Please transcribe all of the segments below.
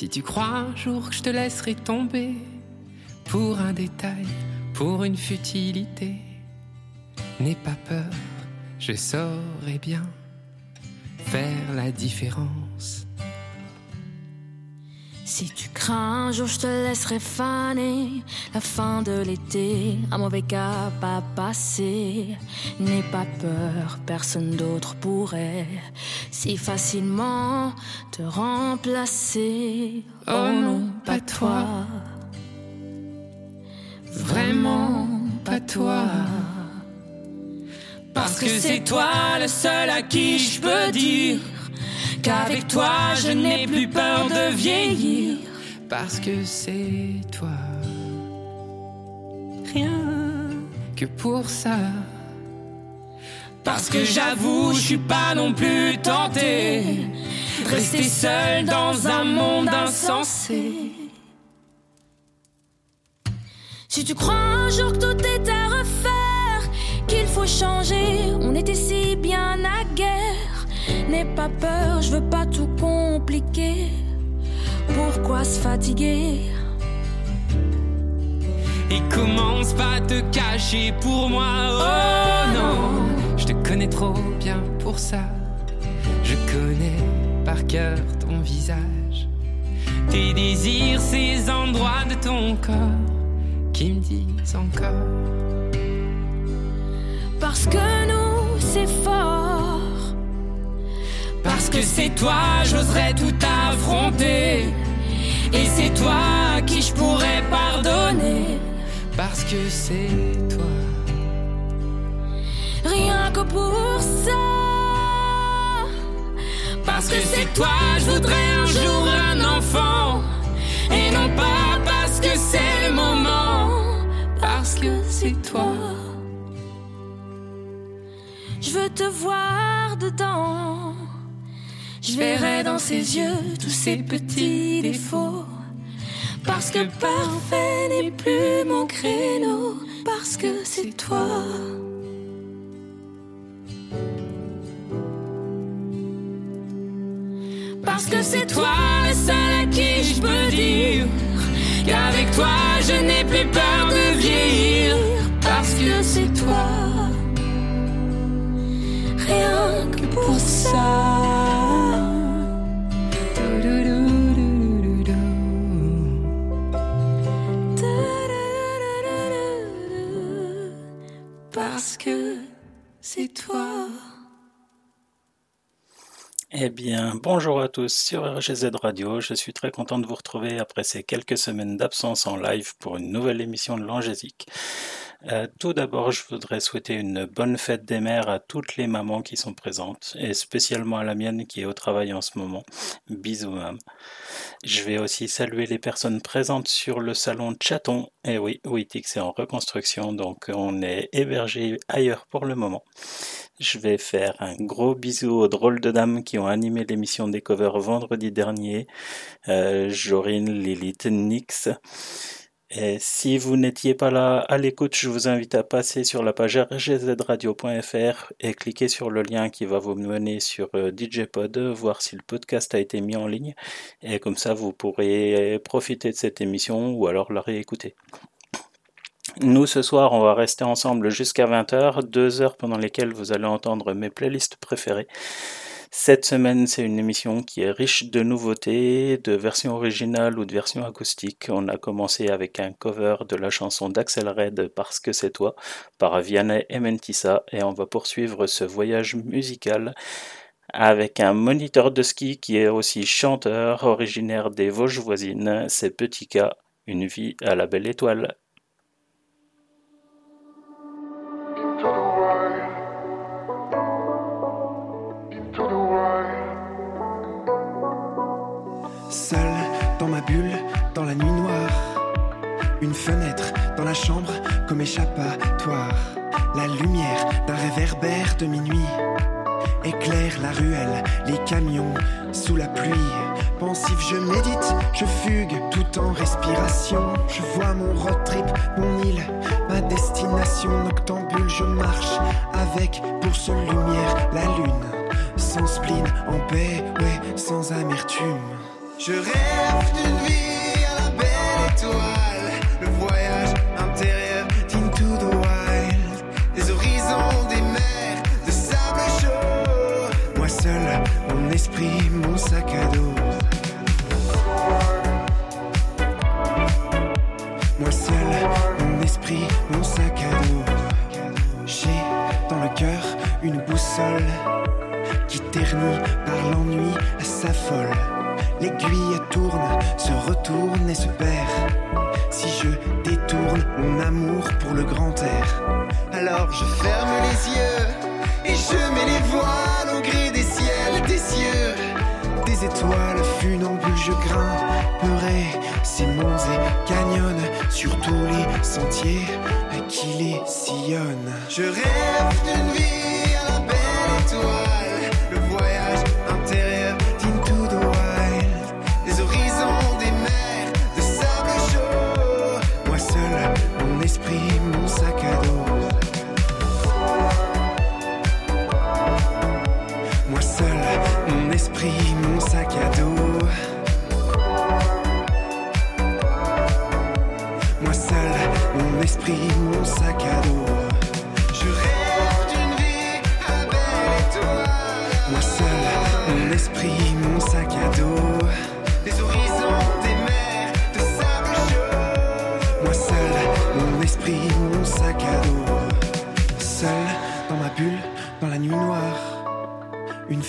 Si tu crois un jour que je te laisserai tomber pour un détail, pour une futilité, n'aie pas peur, je saurai bien faire la différence. Si tu crains un jour, je te laisserai faner la fin de l'été, un mauvais cap à passer. N'aie pas peur, personne d'autre pourrait si facilement te remplacer. Oh non, pas toi. Vraiment pas toi. Parce que c'est toi le seul à qui je peux dire qu'avec toi je n'ai plus peur de vieillir. Parce que c'est toi. Rien que pour ça. Parce que j'avoue, je suis pas non plus tenté rester seul dans un monde insensé. Si tu crois un jour que tout est à refaire, qu'il faut changer, on était si bien à guerre. N'aie pas peur, je veux pas tout compliquer. Pourquoi se fatiguer? Et commence pas à te cacher pour moi. Oh non, je te connais trop bien pour ça. Je connais par cœur ton visage, tes désirs, ces endroits de ton corps qui me disent encore. Parce que nous, c'est fort. Parce que c'est toi, j'oserais tout affronter. Et c'est toi à qui je pourrais pardonner. Parce que c'est toi. Rien que pour ça. Parce que c'est toi, je voudrais un jour un enfant. Et non pas parce que c'est le moment. Parce que c'est toi. Je veux te voir dedans. Je verrai dans ses yeux tous ses petits défauts. Parce que parfait n'est plus mon créneau. Parce que c'est toi. Parce que c'est toi le seul à qui je peux dire qu'avec toi je n'ai plus peur de vieillir. Parce que c'est toi. Rien que pour ça. C'est toi. Eh bien, bonjour à tous sur RGZ Radio. Je suis très content de vous retrouver après ces quelques semaines d'absence en live pour une nouvelle émission de l'Angésique. Euh, tout d'abord, je voudrais souhaiter une bonne fête des mères à toutes les mamans qui sont présentes, et spécialement à la mienne qui est au travail en ce moment. Bisous, mam. Je vais aussi saluer les personnes présentes sur le salon Chaton. Et eh oui, Witix est en reconstruction, donc on est hébergé ailleurs pour le moment. Je vais faire un gros bisou aux drôles de dames qui ont animé l'émission des vendredi dernier. Euh, Jorine, Lilith, Nix. Et si vous n'étiez pas là à l'écoute, je vous invite à passer sur la page rgzradio.fr et cliquer sur le lien qui va vous mener sur euh, DJpod, voir si le podcast a été mis en ligne. Et comme ça, vous pourrez profiter de cette émission ou alors la réécouter. Nous, ce soir, on va rester ensemble jusqu'à 20h, deux heures pendant lesquelles vous allez entendre mes playlists préférées. Cette semaine, c'est une émission qui est riche de nouveautés, de versions originales ou de versions acoustiques. On a commencé avec un cover de la chanson d'Axel Red Parce que c'est toi par Vianney et et on va poursuivre ce voyage musical avec un moniteur de ski qui est aussi chanteur, originaire des Vosges voisines. C'est Petit K, une vie à la belle étoile. Comme. La lumière d'un réverbère de minuit éclaire la ruelle, les camions sous la pluie. Pensif, je médite, je fugue tout en respiration. Je vois mon road trip, mon île, ma destination noctambule. Je marche avec pour seule lumière la lune, sans spleen, en paix, ouais, sans amertume. Je rêve d'une vie à la belle étoile, une boussole qui ternit par l'ennui à sa folle. L'aiguille tourne, se retourne et se perd. Si je détourne mon amour pour le grand air, alors je ferme les yeux et je mets les voiles au gré des ciels, des cieux, des étoiles funambules. Je grimperai ces monts et canyons sur tous les sentiers qui les sillonnent. Je rêve d'une vie belle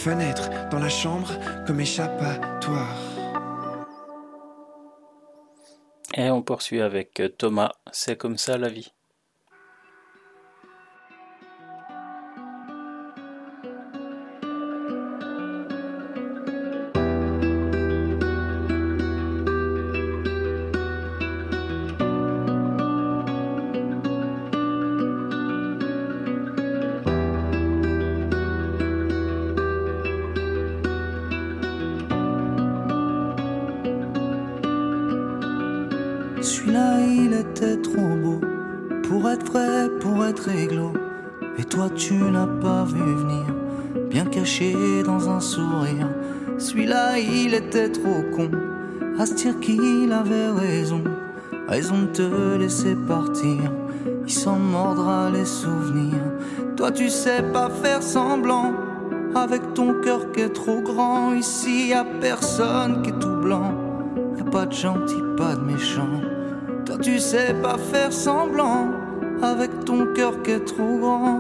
fenêtre dans la chambre comme échappatoire. Et on poursuit avec Thomas, c'est comme ça la vie. Il était trop con à se dire qu'il avait raison, raison de te laisser partir. Il s'en mordra les souvenirs. Toi, tu sais pas faire semblant. Avec ton cœur qui est trop grand, ici y a personne qui est tout blanc. Y a pas de gentil, pas de méchant. Toi tu sais pas faire semblant avec ton cœur qui est trop grand.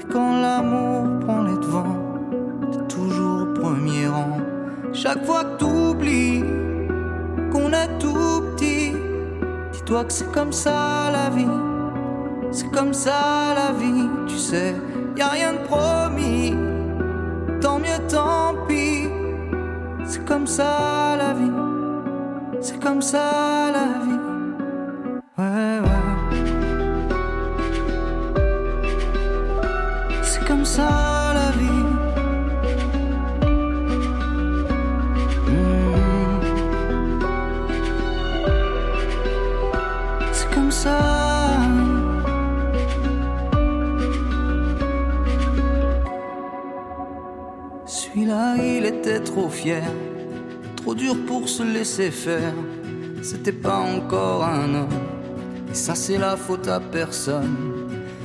Et quand l'amour prend les devants, t'es toujours au premier rang. Chaque fois que t'oublies qu'on est tout petit, dis-toi que c'est comme ça la vie. C'est comme ça la vie, tu sais, y a rien de promis. Tant mieux, tant pis. C'est comme ça la vie. C'est comme ça la vie. Ouais, ouais. C'est comme ça était trop fier, trop dur pour se laisser faire. C'était pas encore un homme, et ça c'est la faute à personne.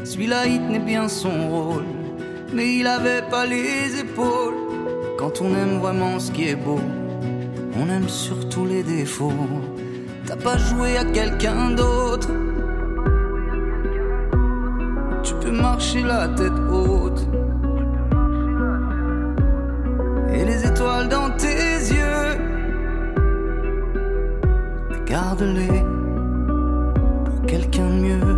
Celui-là, il tenait bien son rôle, mais il avait pas les épaules. Quand on aime vraiment ce qui est beau, on aime surtout les défauts. T'as pas joué à quelqu'un d'autre. Tu peux marcher la tête haute. Et les étoiles dans tes yeux, garde-les pour quelqu'un de mieux.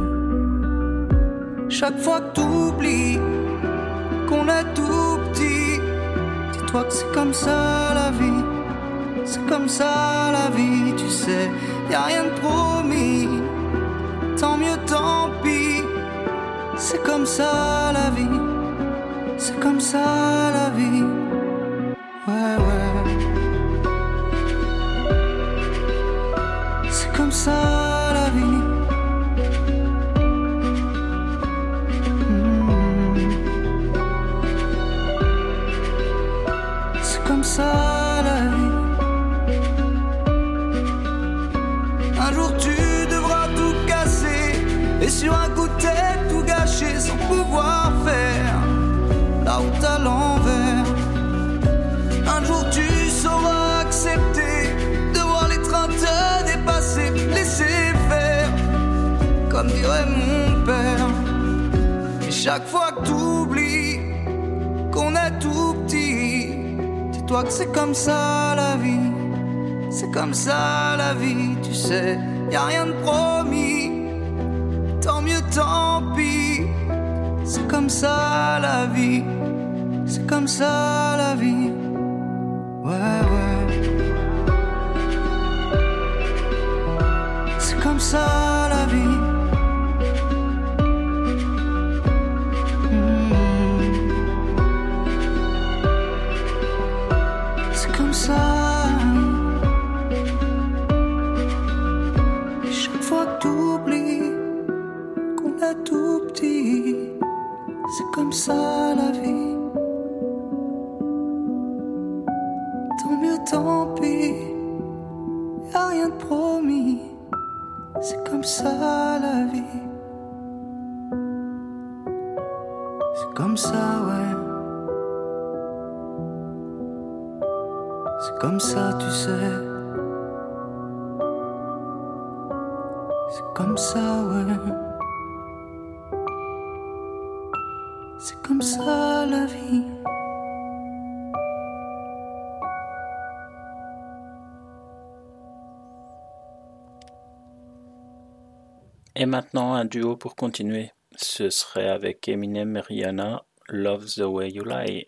Chaque fois que t'oublies qu'on est tout petit, dis-toi que c'est comme ça la vie. C'est comme ça la vie, tu sais, y a rien de promis. Tant mieux, tant pis. C'est comme ça la vie. C'est comme ça la vie. Ouais, ouais. C'est comme ça dis-toi que c'est comme ça la vie. C'est comme ça la vie, tu sais, y a rien de promis. Tant mieux, tant pis. C'est comme ça la vie. C'est comme ça la vie. Ça la vie. Tant mieux, tant pis, y a rien de promis, c'est comme ça la vie. C'est comme ça, ouais. C'est comme ça, tu sais. C'est comme ça, Et maintenant, un duo pour continuer. Ce serait avec Eminem et Rihanna, Love the Way You Lie.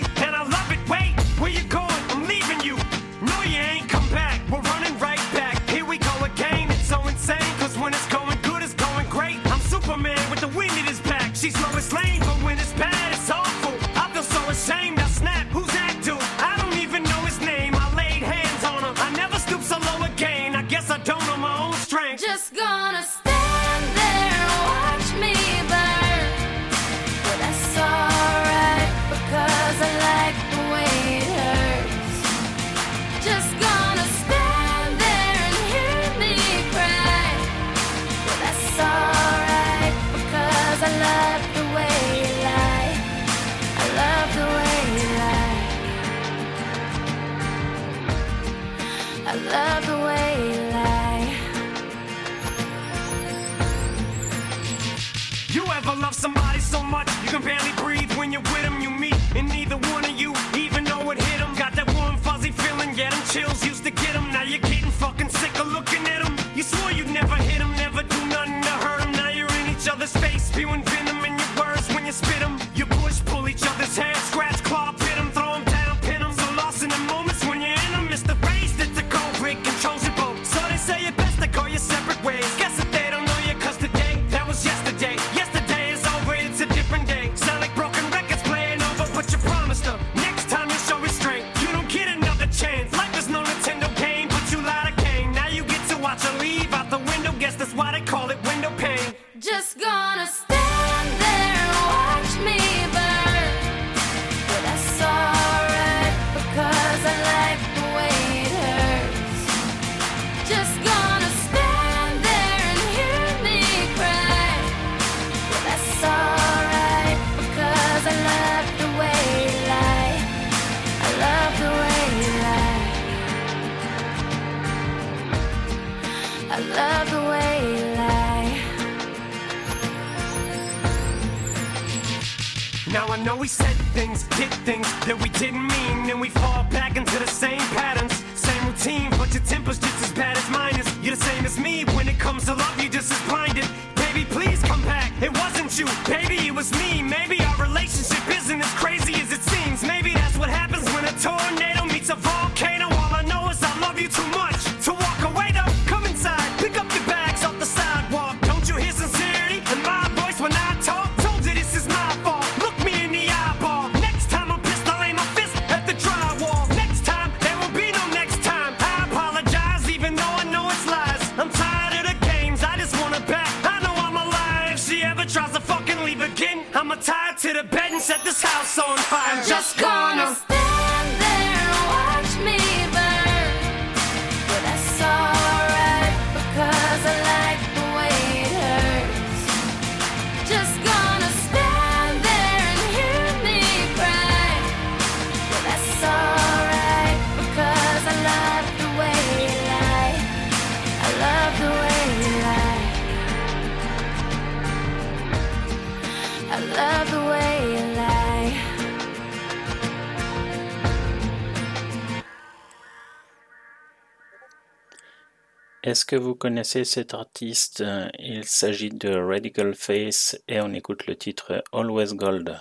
que vous connaissez cet artiste euh, Il s'agit de Radical Face et on écoute le titre Always Gold.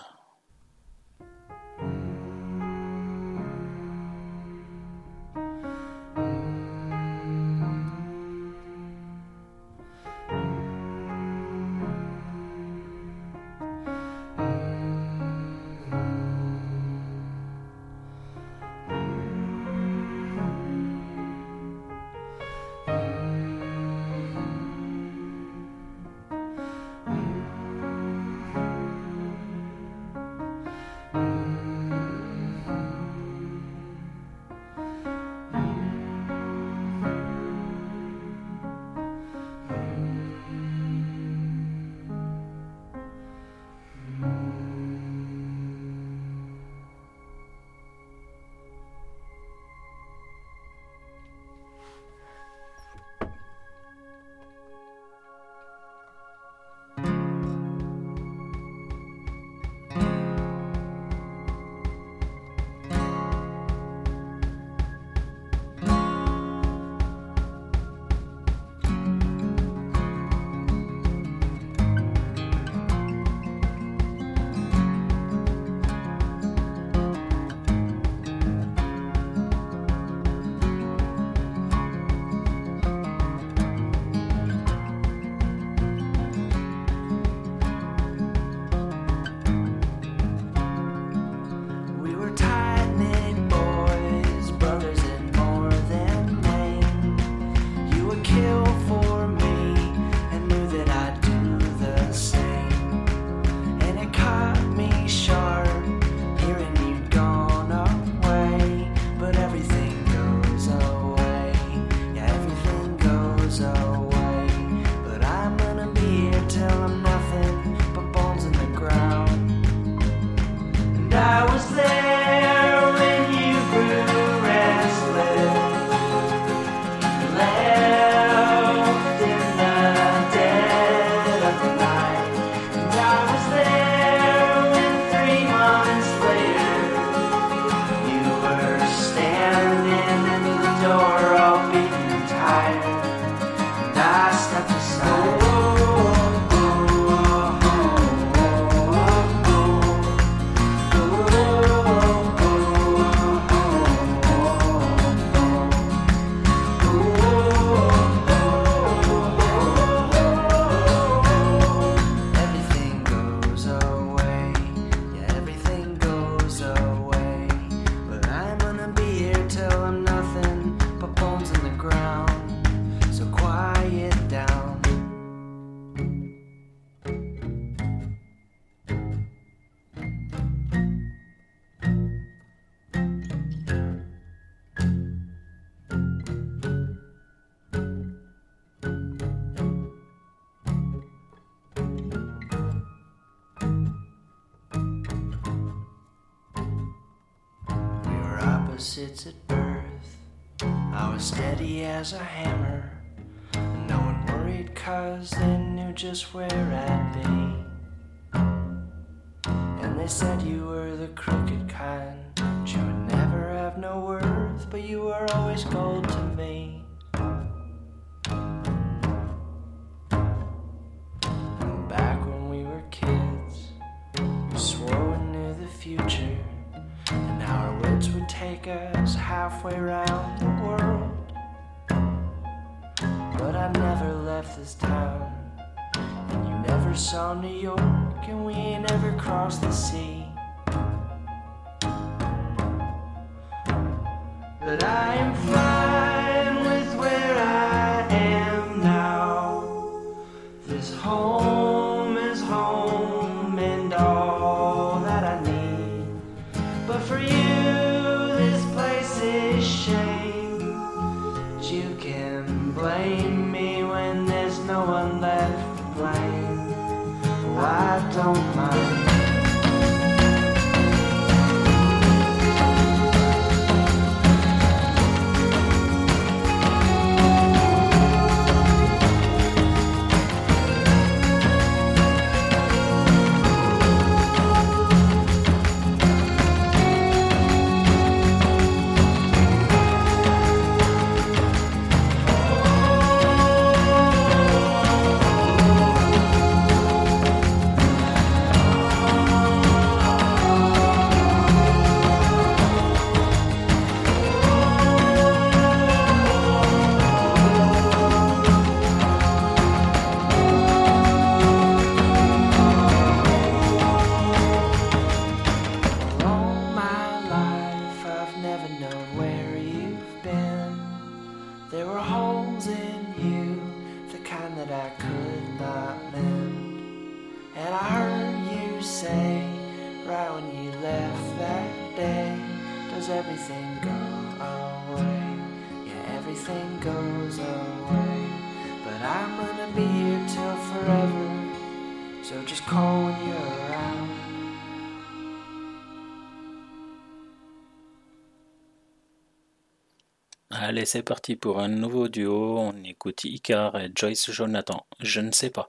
C'est parti pour un nouveau duo. On écoute Icar et Joyce Jonathan. Je ne sais pas.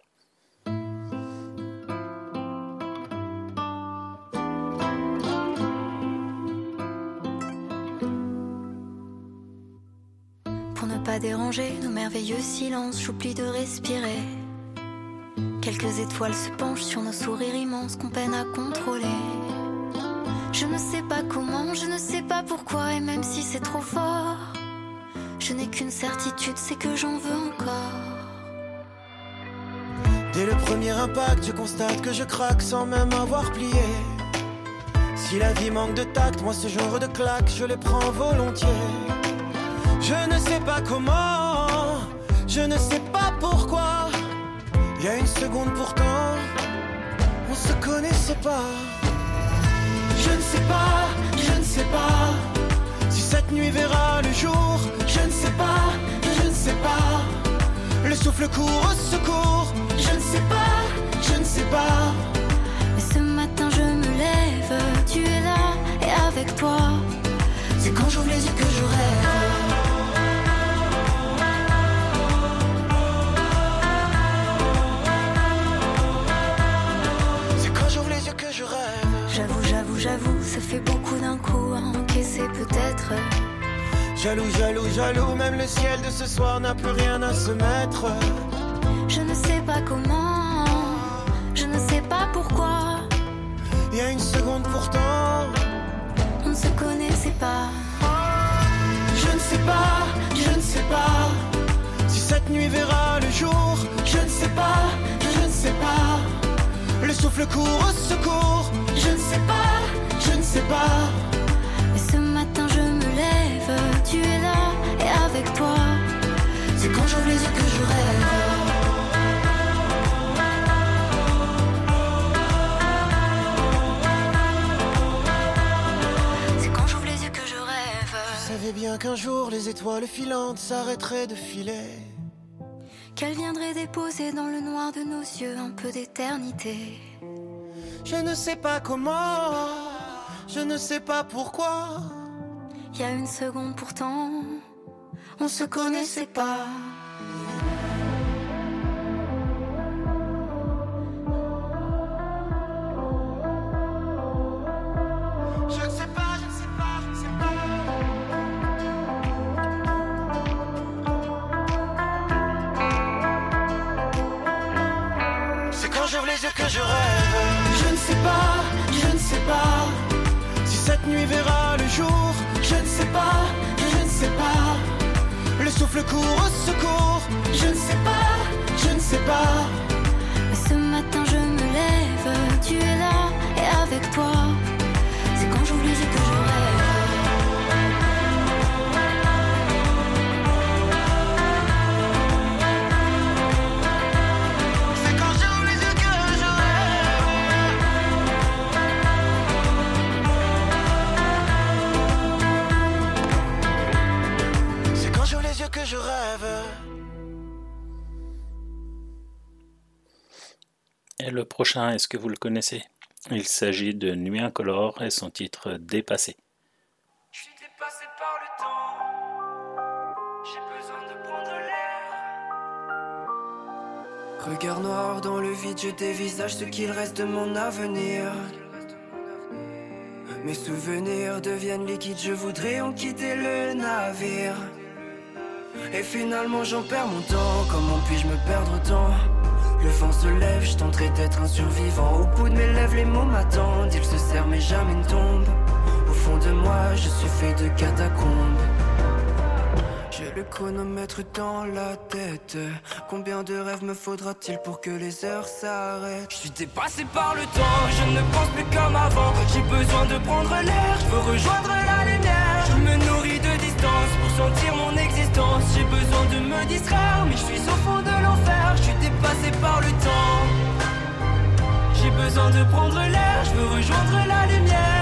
Pour ne pas déranger nos merveilleux silences, j'oublie de respirer. Quelques étoiles se penchent sur nos sourires immenses qu'on peine à contrôler. Je ne sais pas comment, je ne sais pas pourquoi, et même si c'est trop fort, je n'ai qu'une certitude, c'est que j'en veux encore. Dès le premier impact, je constate que je craque sans même avoir plié. Si la vie manque de tact, moi ce genre de claque, je les prends volontiers. Je ne sais pas comment, je ne sais pas pourquoi. Il y a une seconde pourtant, on se connaissait pas. Je ne sais pas, je ne sais pas cette nuit verra le jour. Je ne sais pas, je ne sais pas. Le souffle court au secours. Je ne sais pas, je ne sais pas. Mais ce matin je me lève, tu es là et avec toi. C'est quand j'ouvre les yeux que je rêve. J'avoue, ça fait beaucoup d'un coup à encaisser peut-être. Jaloux, jaloux, jaloux, même le ciel de ce soir n'a plus rien à se mettre. Je ne sais pas comment, je ne sais pas pourquoi. Il y a une seconde pourtant, On ne se connaissait pas. je ne sais pas, je ne sais pas si cette nuit verra le jour. Je ne sais pas, je ne sais pas. Le souffle court au secours. Je ne sais pas, je ne sais pas. Mais ce matin je me lève, tu es là et avec toi. C'est quand j'ouvre les yeux que je rêve. C'est quand j'ouvre les yeux que je rêve. Je savais bien qu'un jour les étoiles filantes s'arrêteraient de filer. Qu'elle viendrait déposer dans le noir de nos yeux un peu d'éternité. Je ne sais pas comment, je ne sais pas pourquoi. Il y a une seconde pourtant, on se connaissait pas. Le court au secours, je ne sais pas, je ne sais pas. Mais ce matin je me lève, tu es là et avec toi. Je rêve. Et le prochain, est-ce que vous le connaissez? Il s'agit de Nuit incolore et son titre Dépassé. Je suis dépassé par le temps. J'ai besoin de prendre l'air. Regard noir dans le vide, je dévisage ce qu'il reste de mon avenir. Mes souvenirs deviennent liquides, je voudrais en quitter le navire. Et finalement j'en perds mon temps, comment puis-je me perdre autant Le vent se lève, je tenterai d'être un survivant. Au bout de mes lèvres, les mots m'attendent, ils se serrent mais jamais ne tombent. Au fond de moi, je suis fait de catacombes. J'ai le chronomètre dans la tête. Combien de rêves me faudra-t-il pour que les heures s'arrêtent? Je suis dépassé par le temps, je ne pense plus comme avant. J'ai besoin de prendre l'air, je veux rejoindre la lumière. Je me nourris de pour sentir mon existence. J'ai besoin de me distraire, mais je suis au fond de l'enfer. Je suis dépassé par le temps. J'ai besoin de prendre l'air, je veux rejoindre la lumière.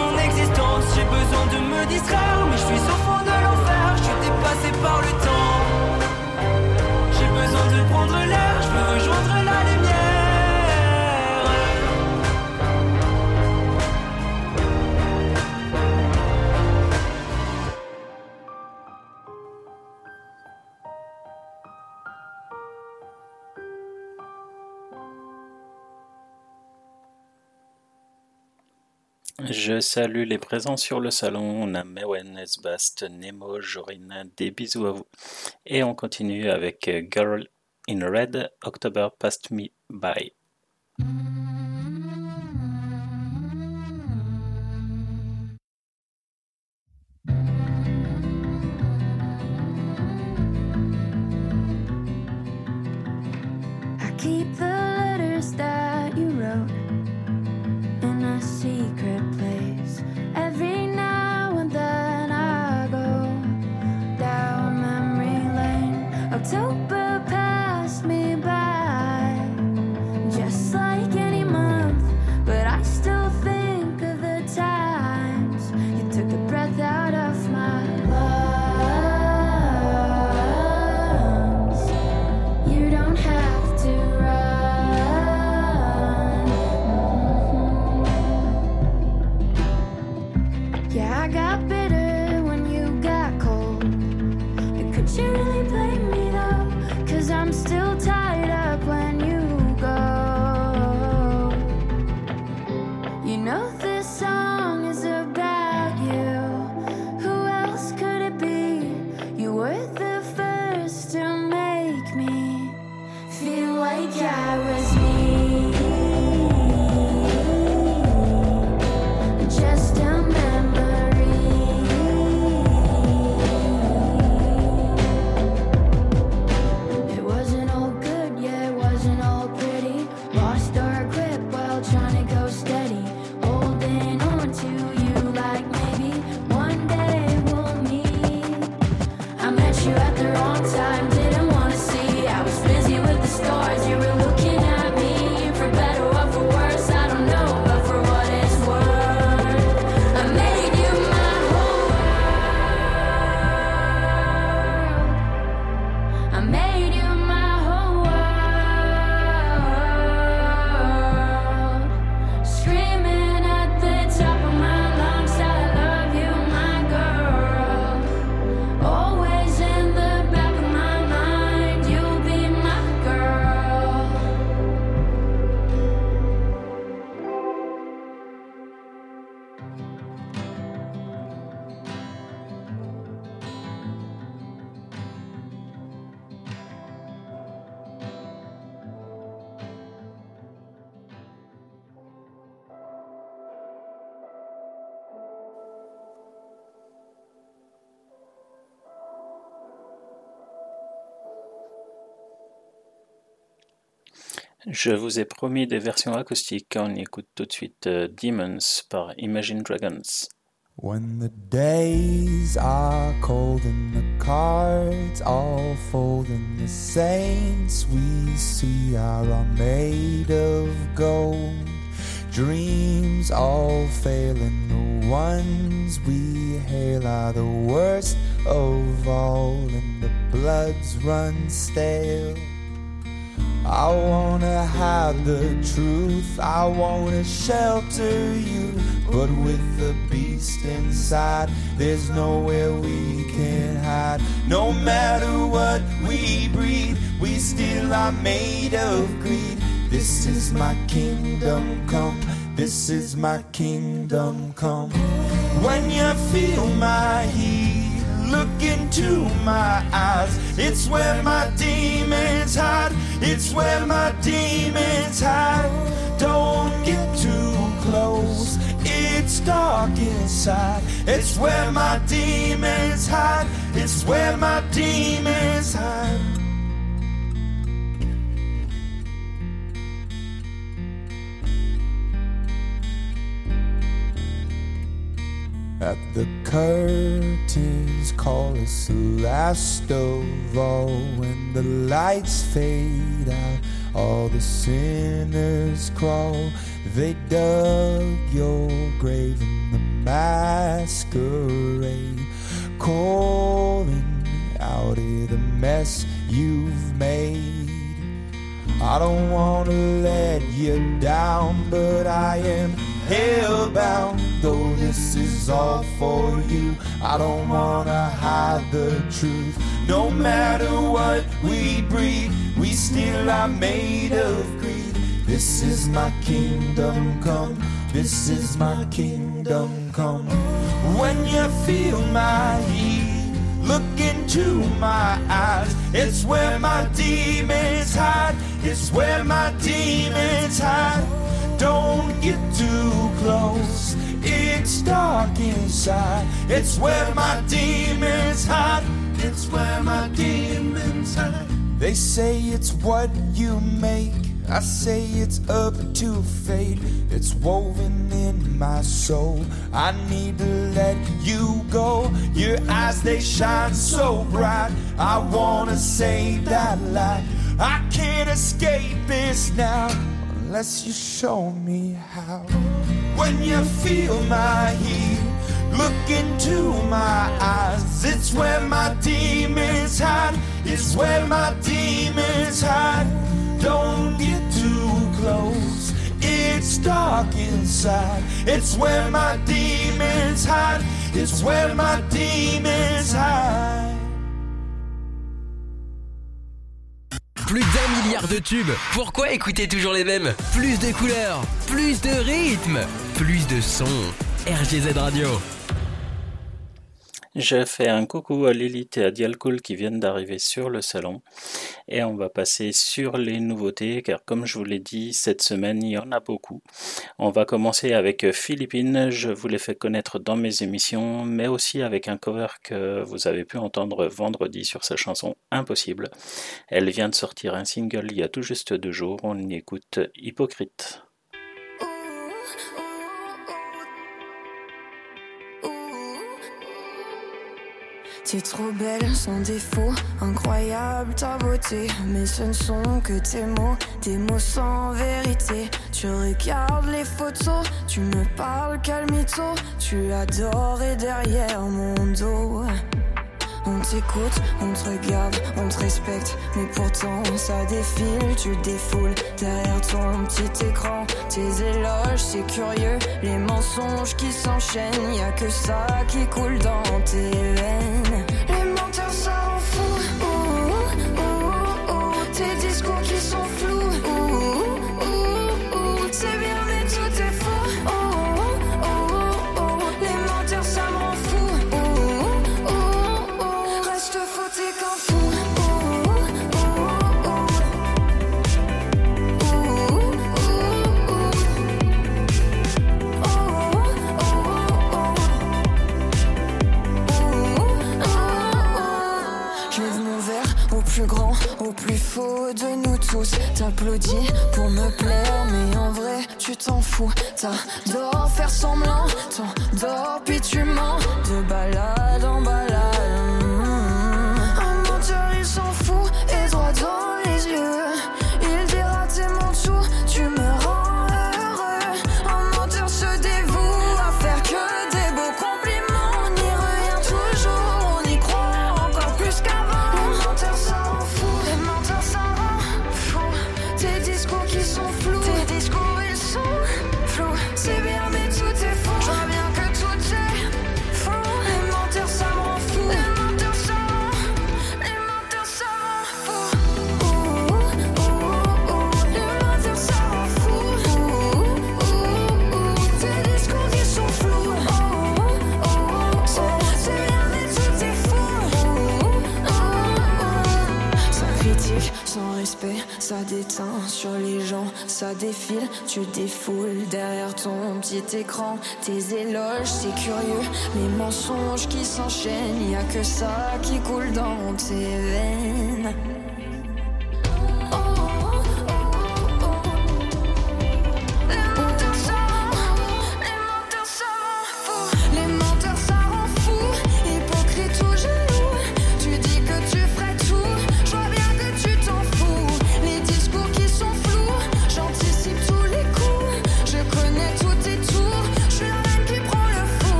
J'ai besoin de me distraire, mais je suis au fond de l'enfer. Je suis dépassé par le temps. Je salue les présents sur le salon. On a Mewen, Esbast, Nemo, Jorina, des bisous à vous. Et on continue avec euh, Girl in Red, October Passed Me By. Je vous ai promis des versions acoustiques. On écoute tout de suite euh, Demons par Imagine Dragons. When the days are cold and the cards all fold and the saints we see are made of gold, dreams all fail and the ones we hail are the worst of all and the bloods run stale. I wanna hide the truth, I wanna shelter you. But with the beast inside, there's nowhere we can hide. No matter what we breed, we still are made of greed. This is my kingdom come, this is my kingdom come. When you feel my heat look into my eyes. It's where my demons hide. It's where my demons hide. Don't get too close. It's dark inside. It's where my demons hide. It's where my demons hide. At the curtains call us the last of all. When the lights fade out, all the sinners crawl. They dug your grave in the masquerade Calling out of the mess you've made. I don't wanna let you down, but I am hellbound. Though this is all for you, I don't wanna hide the truth. No matter what we breed, we still are made of greed. This is my kingdom come. This is my kingdom come. When you feel my heat. Look into my eyes. It's where my demons hide. It's where my demons hide. Don't get too close. It's dark inside. It's where my demons hide. It's where my demons hide. They say it's what you make. I say it's up to fate. It's woven in my soul. I need to let you go. Your eyes, they shine so bright. I wanna save that light. I can't escape this now unless you show me how. When you feel my heat, look into my eyes. It's where my demons hide. It's where my demons hide. Don't get too close. It's dark inside. It's where my demons hide. It's where my demons hide. Plus d'un milliard de tubes. Pourquoi écouter toujours les mêmes? Plus de couleurs, plus de rythmes, plus de sons. RGZ Radio. Je fais un coucou à Lilith et à Dialcool qui viennent d'arriver sur le salon et on va passer sur les nouveautés car comme je vous l'ai dit cette semaine il y en a beaucoup. On va commencer avec Philippines, je vous l'ai fait connaître dans mes émissions mais aussi avec un cover que vous avez pu entendre vendredi sur sa chanson Impossible. Elle vient de sortir un single il y a tout juste deux jours, on y écoute Hypocrite. T'es trop belle, sans défaut, incroyable ta beauté. Mais ce ne sont que tes mots, des mots sans vérité. Tu regardes les photos, tu me parles calmito. Tu adores et derrière mon dos. On t'écoute, on te regarde, on te respecte, mais pourtant ça défile, tu défoules derrière ton petit écran. Tes éloges, c'est curieux, les mensonges qui s'enchaînent, y a que ça qui coule dans tes veines. t'applaudis pour me plaire Mais en vrai tu t'en fous. T'adores faire semblant T'endors puis tu mens. De balade sur les gens, ça défile, tu défoules derrière ton petit écran. Tes éloges, c'est curieux, les mensonges qui s'enchaînent, y a que ça qui coule dans tes veines.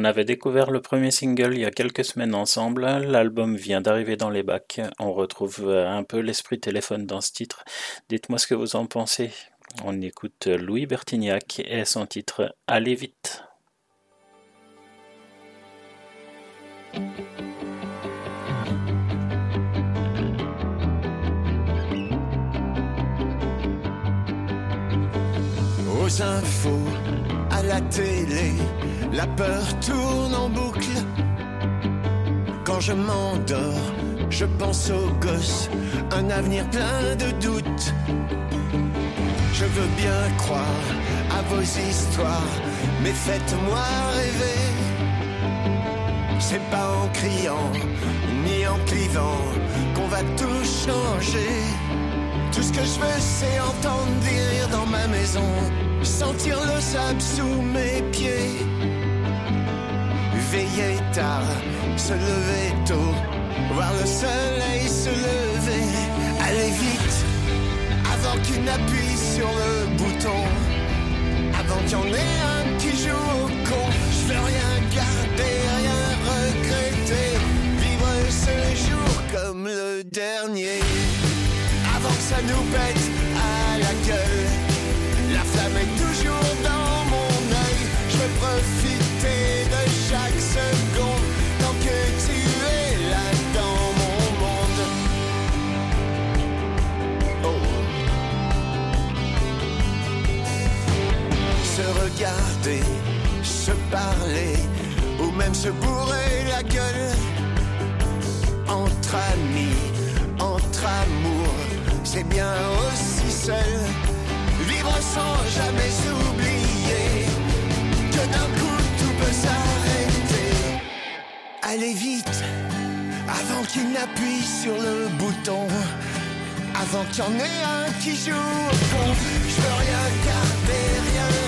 On avait découvert le premier single il y a quelques semaines ensemble. L'album vient d'arriver dans les bacs. On retrouve euh, un peu l'esprit téléphone dans ce titre. Dites-moi ce que vous en pensez. On écoute Louis Bertignac et son titre Allez vite. Aux infos, à la télé, la peur tourne en boucle. Quand je m'endors, je pense aux gosses, un avenir plein de doutes. Je veux bien croire à vos histoires, mais faites-moi rêver. C'est pas en criant, ni en clivant, qu'on va tout changer. Tout ce que je veux, c'est entendre des dans ma maison, sentir le sable sous mes pieds. Veiller tard, se lever tôt, voir le soleil se lever. Aller vite, avant qu'il n'appuie sur le bouton, avant qu'il y en ait un qui joue au con. Je veux rien garder, rien regretter, vivre ce jour comme le dernier avant que ça nous pète à la gueule. Parler ou même se bourrer la gueule entre amis, entre amours, c'est bien aussi seul. Vivre sans jamais s'oublier que d'un coup tout peut s'arrêter. Allez vite, avant qu'il n'appuie sur le bouton, avant qu'il y en ait un qui joue au con. Je veux rien garder, rien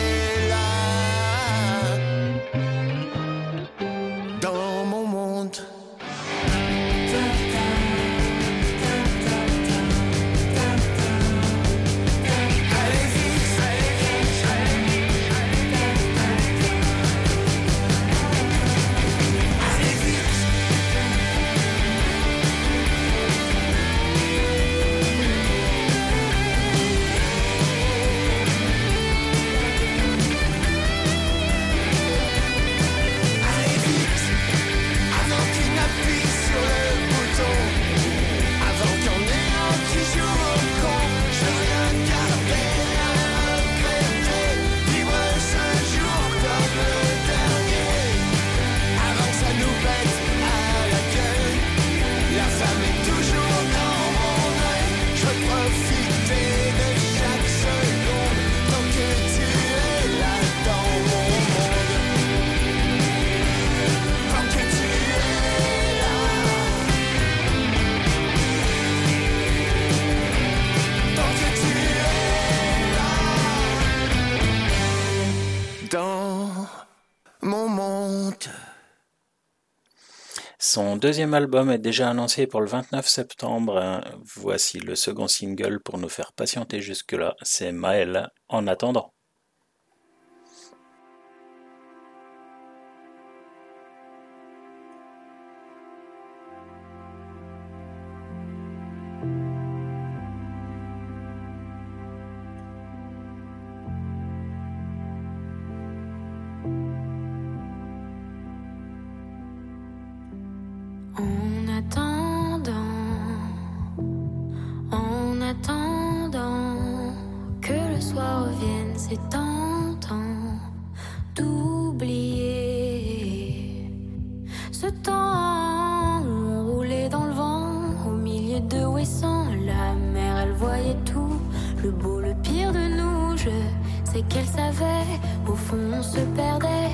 Son deuxième album est déjà annoncé pour le 29 septembre. Voici le second single pour nous faire patienter jusque-là. C'est Maël en attendant. temps, on roulait dans le vent, au milieu de Wesson. La mer, elle voyait tout, le beau, le pire de nous. Je sais qu'elle savait, au fond, on se perdait.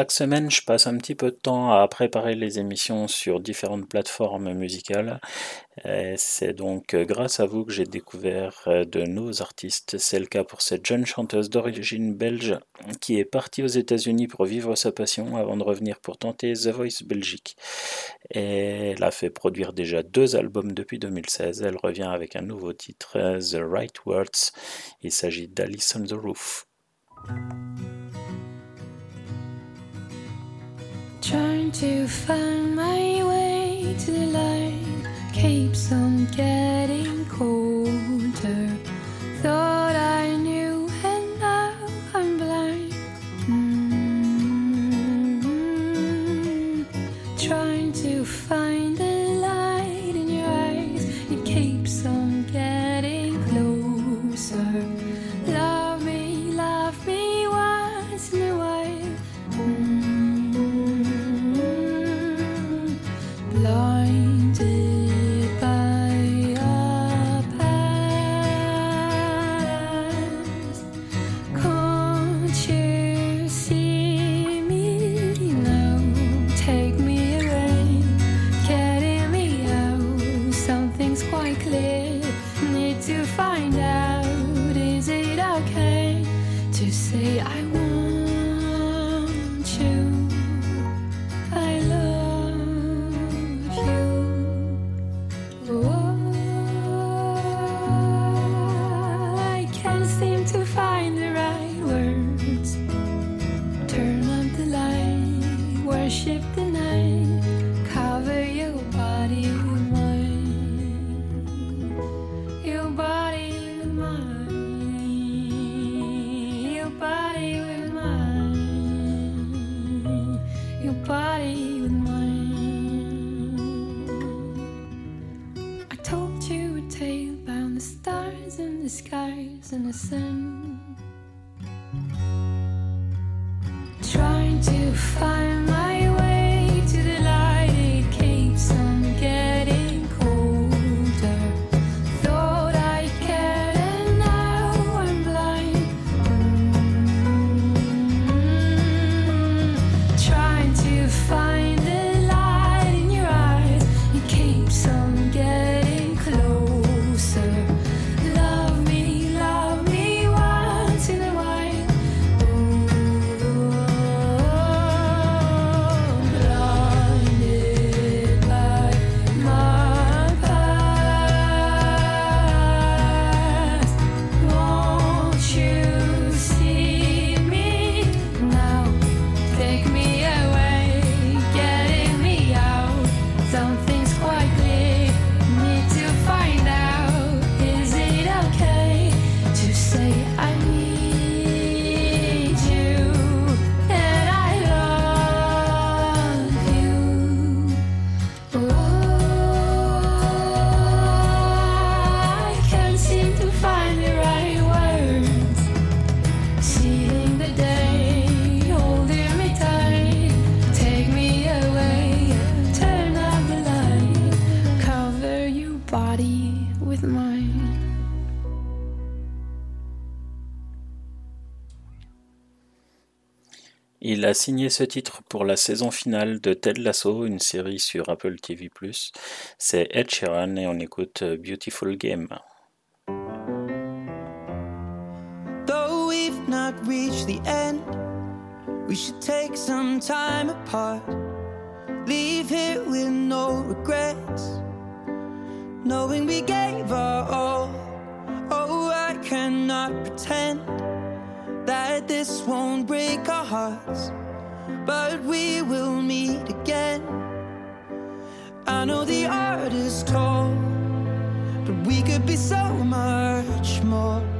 Chaque semaine, je passe un petit peu de temps à préparer les émissions sur différentes plateformes musicales. C'est donc grâce à vous que j'ai découvert euh, de nouveaux artistes. C'est le cas pour cette jeune chanteuse d'origine belge qui est partie aux États-Unis pour vivre sa passion avant de revenir pour tenter The Voice Belgique. elle a fait produire déjà deux albums depuis 2016. Elle revient avec un nouveau titre, The Right Words. Il s'agit d'Alice on the Roof. Trying to find my way to the light keeps on getting colder. Thought I a signé ce titre pour la saison finale de Ted Lasso, une série sur Apple TV+. C'est Ed Sheeran et on écoute Beautiful Game. Though we've not reached the end, we should take some time apart. Leave here with no regrets, knowing we gave our all. Oh, I cannot pretend that this won't break our hearts, but we will meet again. I know the art is tall, but we could be so much more.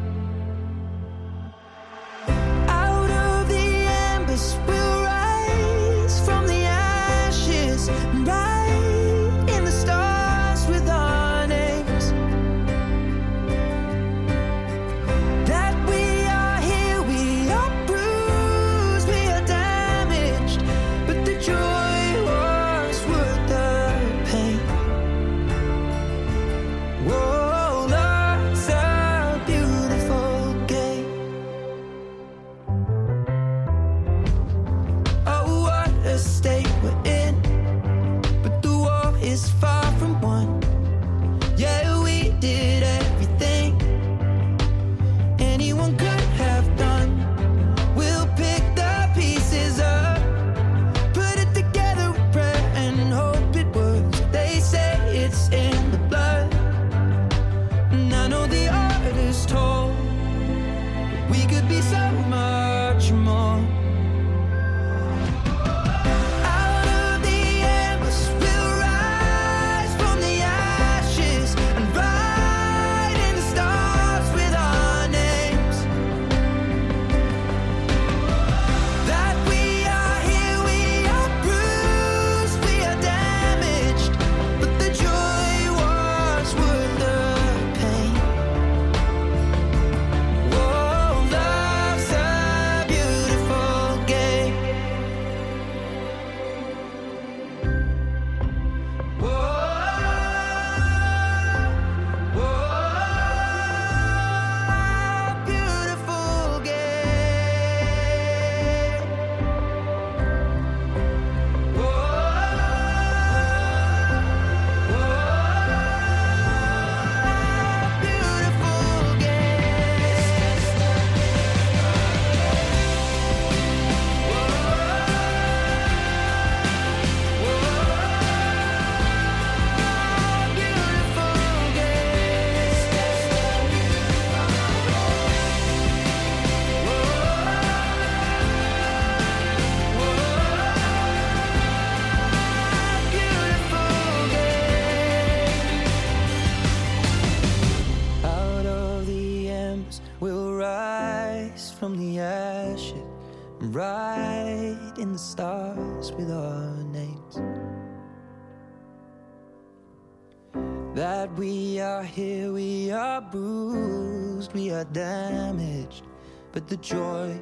Joy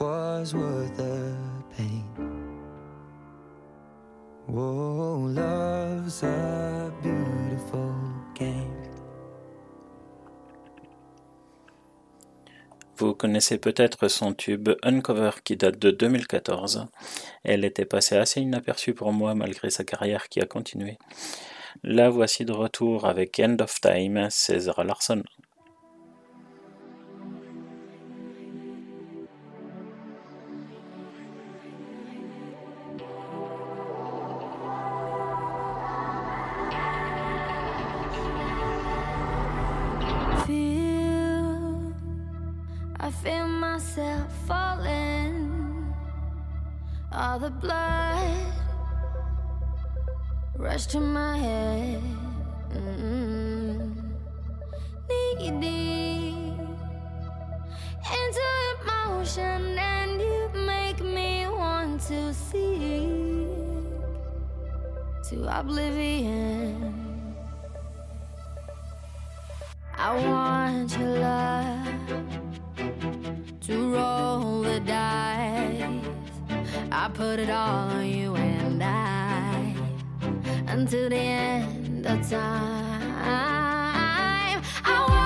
was worth the pain. Whoa, love's a beautiful game. Vous connaissez peut-être son tube Uncover qui date de 2014. Elle était passée assez inaperçue pour moi malgré sa carrière qui a continué. La voici de retour avec End of Time, César Larson. Myself falling. All the blood rushed to my head. Mm Needy ocean and you make me want to sink to oblivion. I want your love to roll the dice. I put it all on you and I until the end of time. I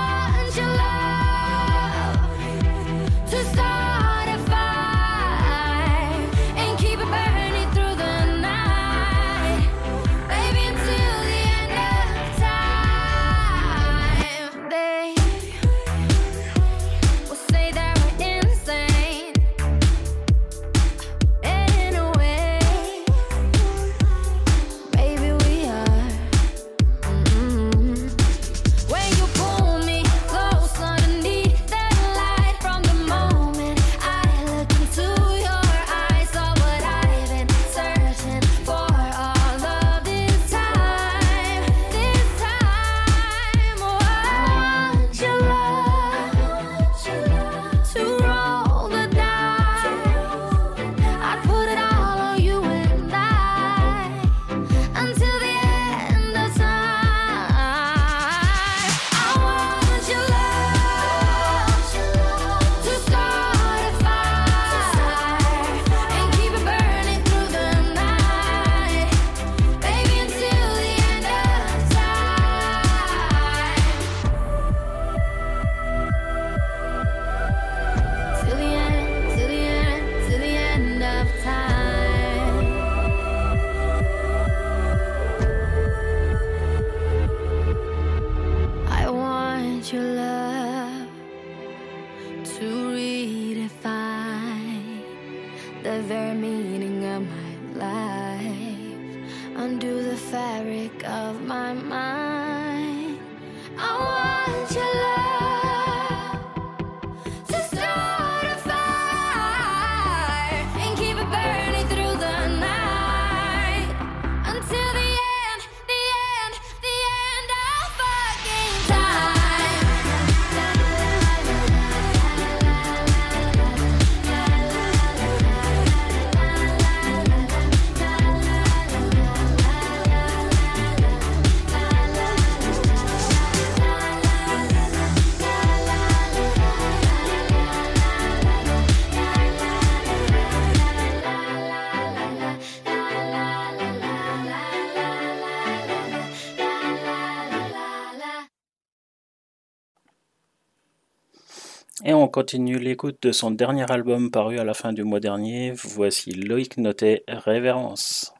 continue l'écoute de son dernier album paru à la fin du mois dernier. Voici Loïc Notet, Révérence.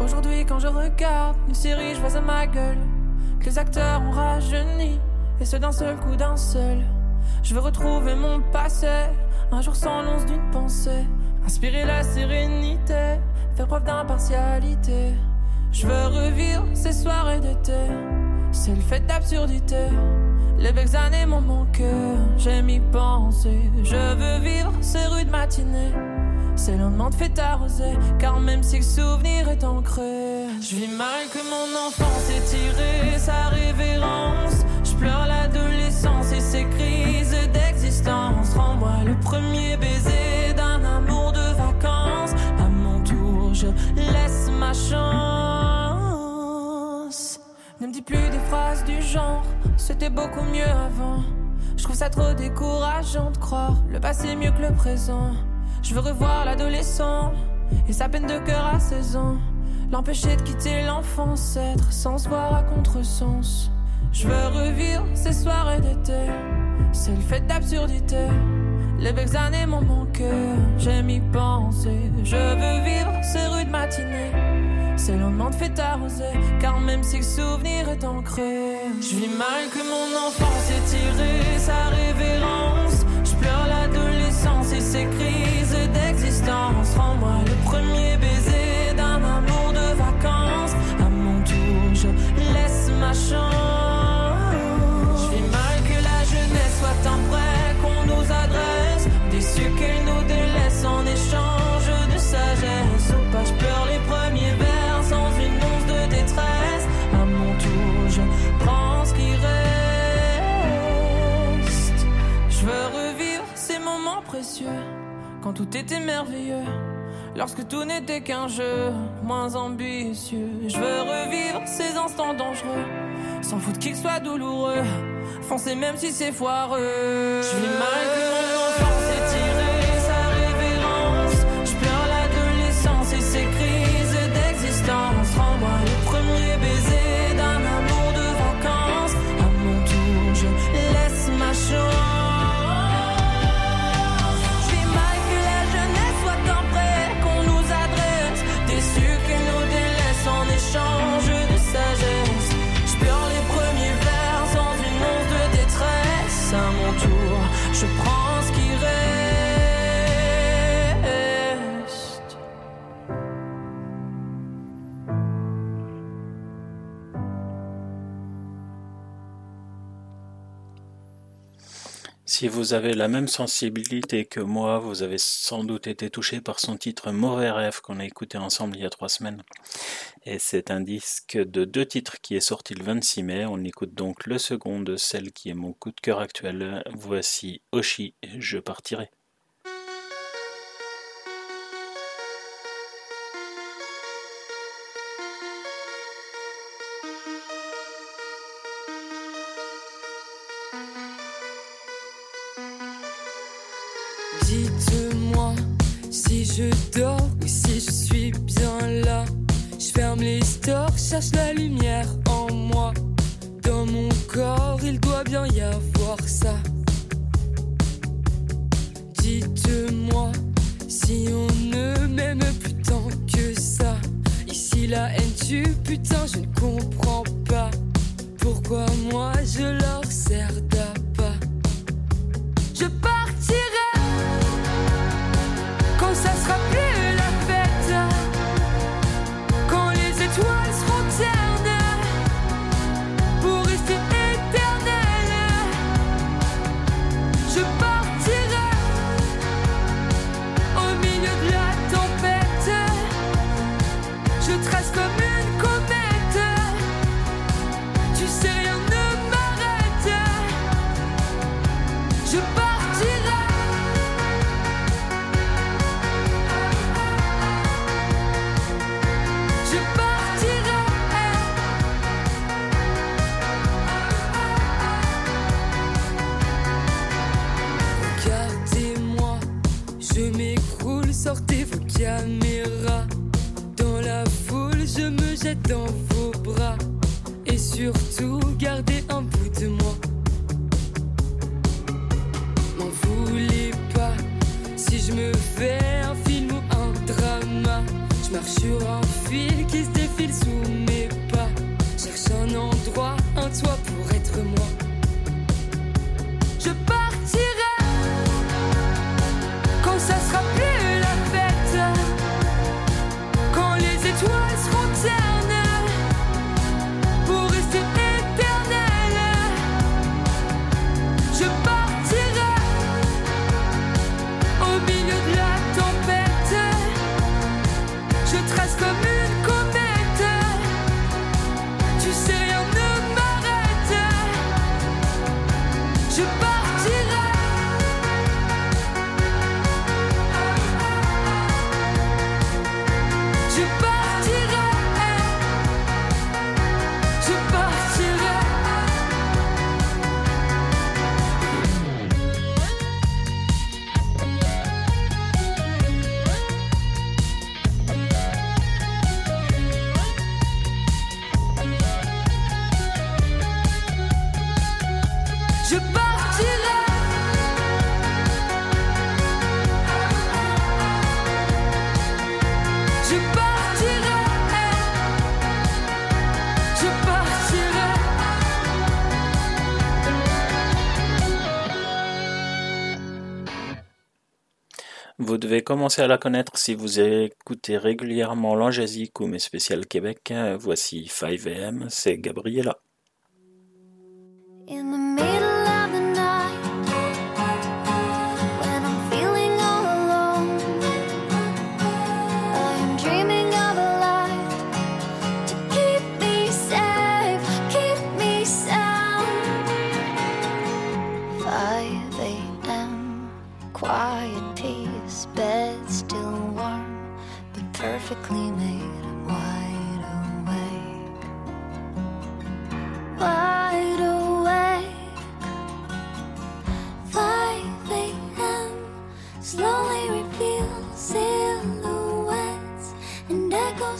Aujourd'hui, quand je regarde une série, je vois à ma gueule que les acteurs ont rajeuni, et ce d'un seul coup, d'un seul. Je veux retrouver mon passé, un jour sans l'once d'une pensée, inspirer la sérénité, faire preuve d'impartialité. Je veux revivre ces soirées d'été, c'est le fait d'absurdité. Les belles années m'ont manqué, j'aime y penser. Je veux vivre ces rues de matinée. C'est le lendemain de fête arrosée, car même si le souvenir est ancré, je vis mal que mon enfance est tirée sa révérence. Je pleure l'adolescence et ses crises d'existence. Rends-moi le premier baiser d'un amour de vacances. À mon tour, je laisse ma chance. Me dis plus des phrases du genre, c'était beaucoup mieux avant. Je trouve ça trop décourageant de croire le passé mieux que le présent. Je veux revoir l'adolescent et sa peine de cœur à 16 ans. L'empêcher de quitter l'enfance, être sans se voir à contresens. Je veux revivre ces soirées d'été, c'est le fait d'absurdité. Les belles années m'ont manqué, j'aime y penser. Je veux vivre ces rues de matinée. C'est le moment de fête arrosée, car même si le souvenir est ancré, je vis mal que mon enfance ait tiré sa révérence. Je pleure l'adolescence et ses crises d'existence. Rends-moi le premier baiser d'un amour de vacances. À mon tour, je laisse ma chance. Quand tout était merveilleux. Lorsque tout n'était qu'un jeu, moins ambitieux. Je veux revivre ces instants dangereux, sans foutre qu'il soit douloureux. Foncer même si c'est foireux. Je mal que Si vous avez la même sensibilité que moi, vous avez sans doute été touché par son titre Mauvais rêve qu'on a écouté ensemble il y a trois semaines. Et c'est un disque de deux titres qui est sorti le 26 mai. On écoute donc le second de celle qui est mon coup de cœur actuel. Voici Oshi, je partirai. La lumière en moi. Dans mon corps, il doit bien y avoir ça. Dites-moi si on ne m'aime plus tant que ça. Ici la haine tue, putain, je ne comprends pas. Pourquoi moi je leur sers d'appât. Me Je partirai. Commencer à la connaître si vous écoutez régulièrement l'Angésique ou mes spéciales Québec. Voici 5am, c'est Gabriella.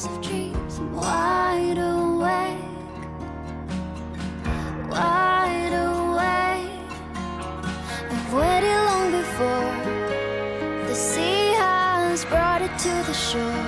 Of dreams. Wide awake. Wide awake. I've waited long before. The sea has brought it to the shore.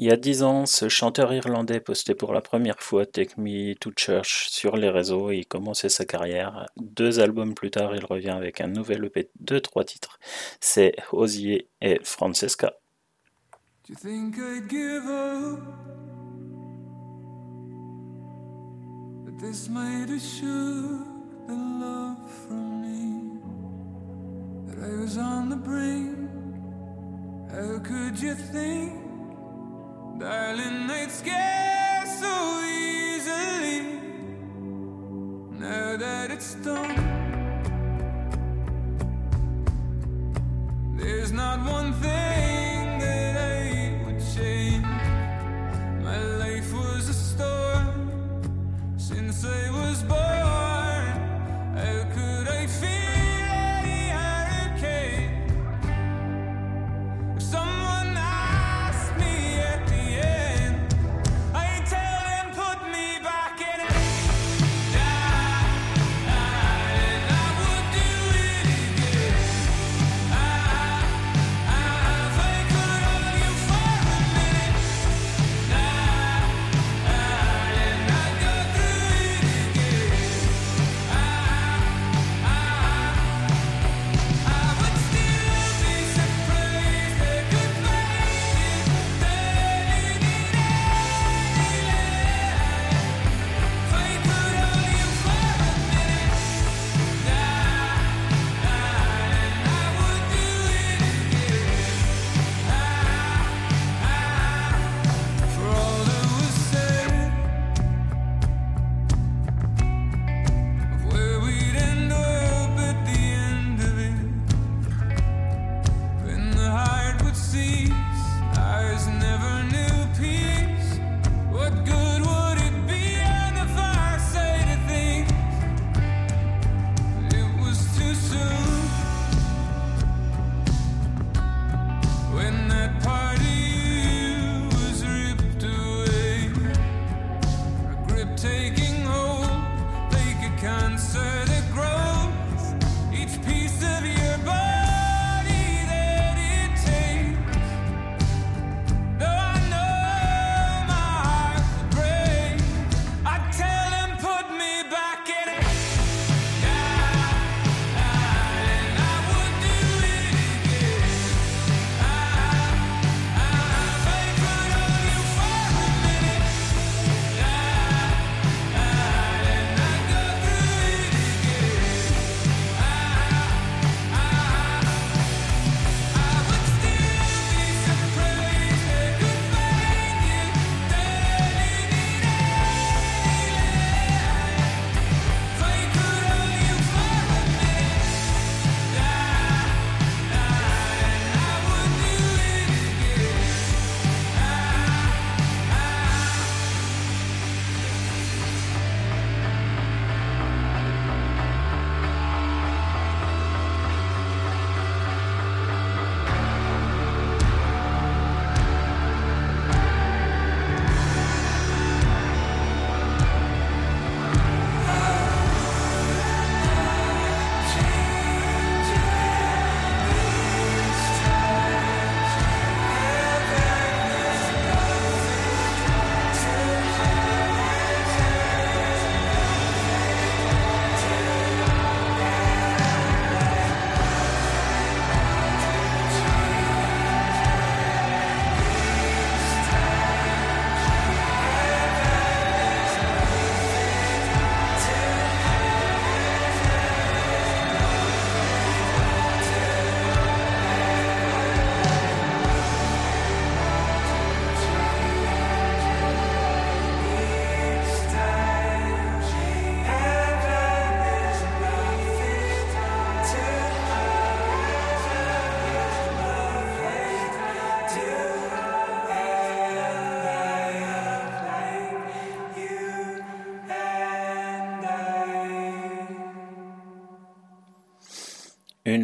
Il y a dix ans, ce chanteur irlandais postait pour la première fois Take Me to Church sur les réseaux et commençait sa carrière. Deux albums plus tard, il revient avec un nouvel EP de trois titres. C'est Osier et Francesca. Darling, I'd scare so easily? Now that it's done, there's not one thing that I would change. My life was a storm since I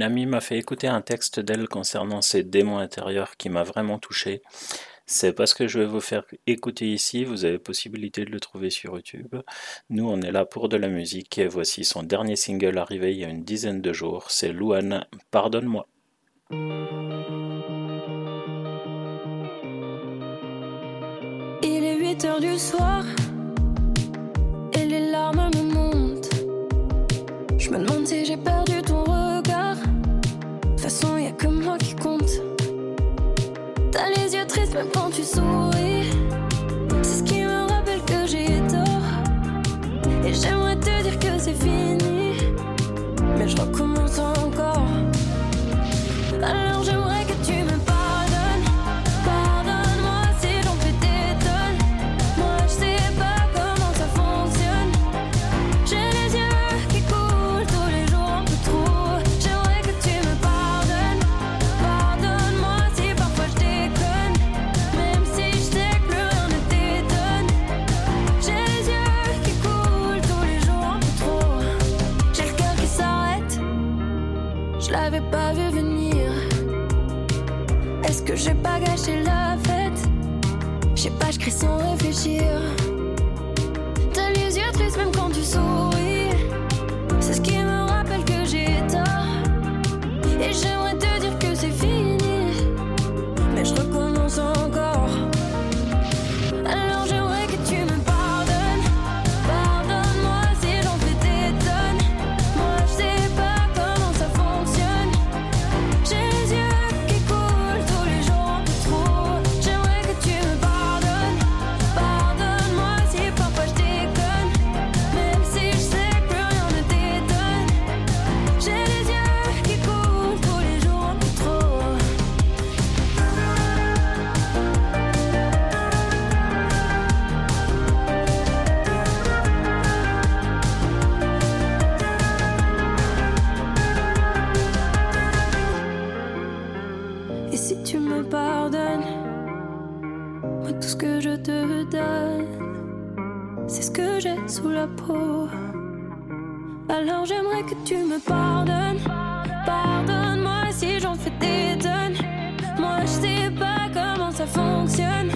m'a fait écouter un texte d'elle concernant ses démons intérieurs qui m'a vraiment touché. C'est parce que je vais vous faire écouter ici, vous avez possibilité de le trouver sur YouTube. Nous, on est là pour de la musique et voici son dernier single arrivé il y a une dizaine de jours, c'est Louane, Pardonne-moi. Il est 8 heures du soir et les larmes me montent. Je me demande si j'ai pas triste même quand tu souris. C'est ce qui me rappelle que j'ai tort. Et j'aimerais te dire que c'est fini. Mais je recommence en je vais pas gâcher la fête. Je sais pas, je crie sans réfléchir. la peau. Alors j'aimerais que tu me pardonnes. Pardonne-moi si j'en fais des tonnes. Moi je sais pas comment ça fonctionne.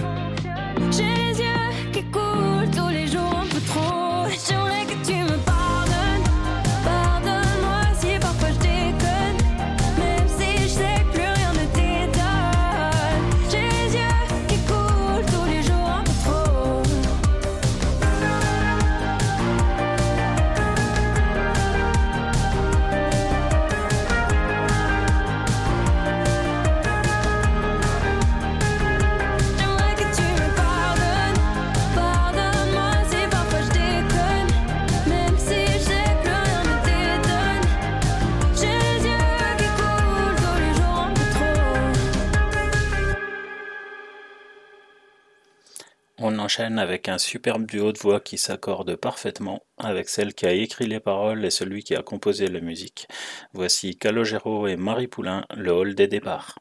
avec un superbe duo de voix qui s'accorde parfaitement avec celle qui a écrit les paroles et celui qui a composé la musique. Voici Calogero et Marie Poulain, le hall des départs.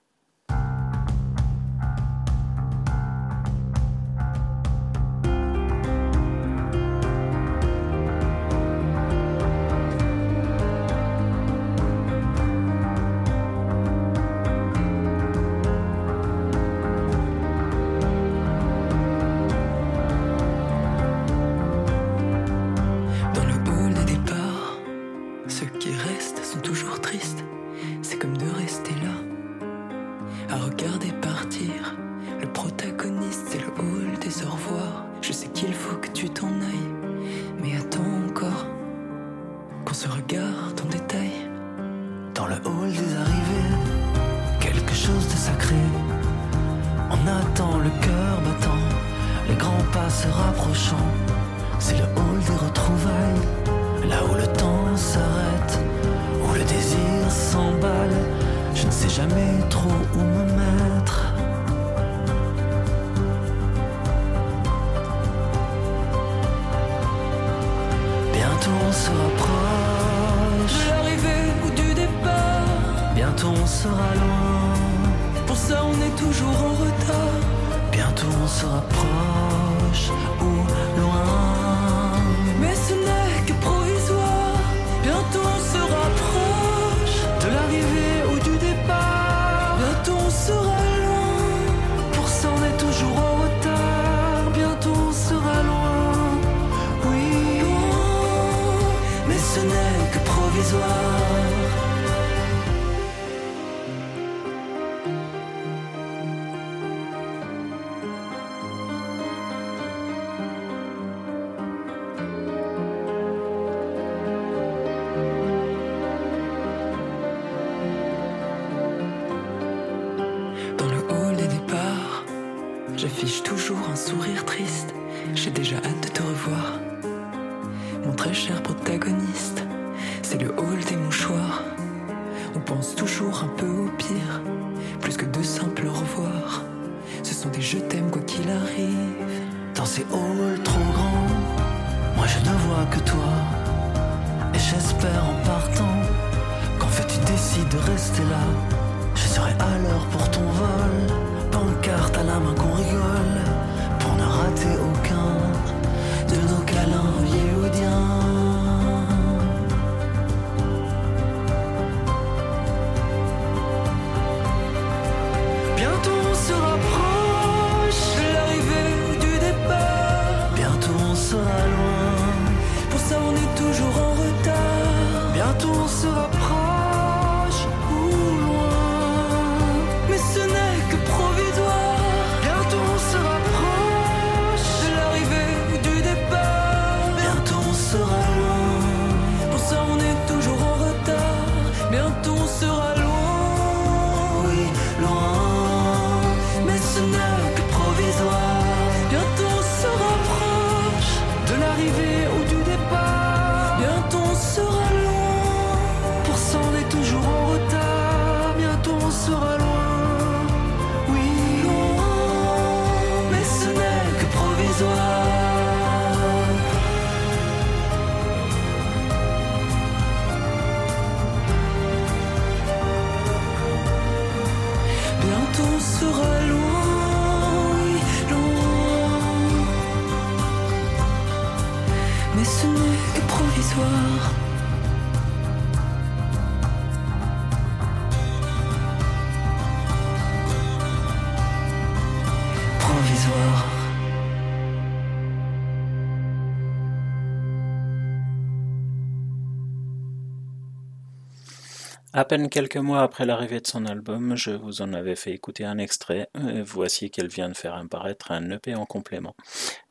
À peine quelques mois après l'arrivée de son album, je vous en avais fait écouter un extrait. et Voici qu'elle vient de faire apparaître un EP en complément.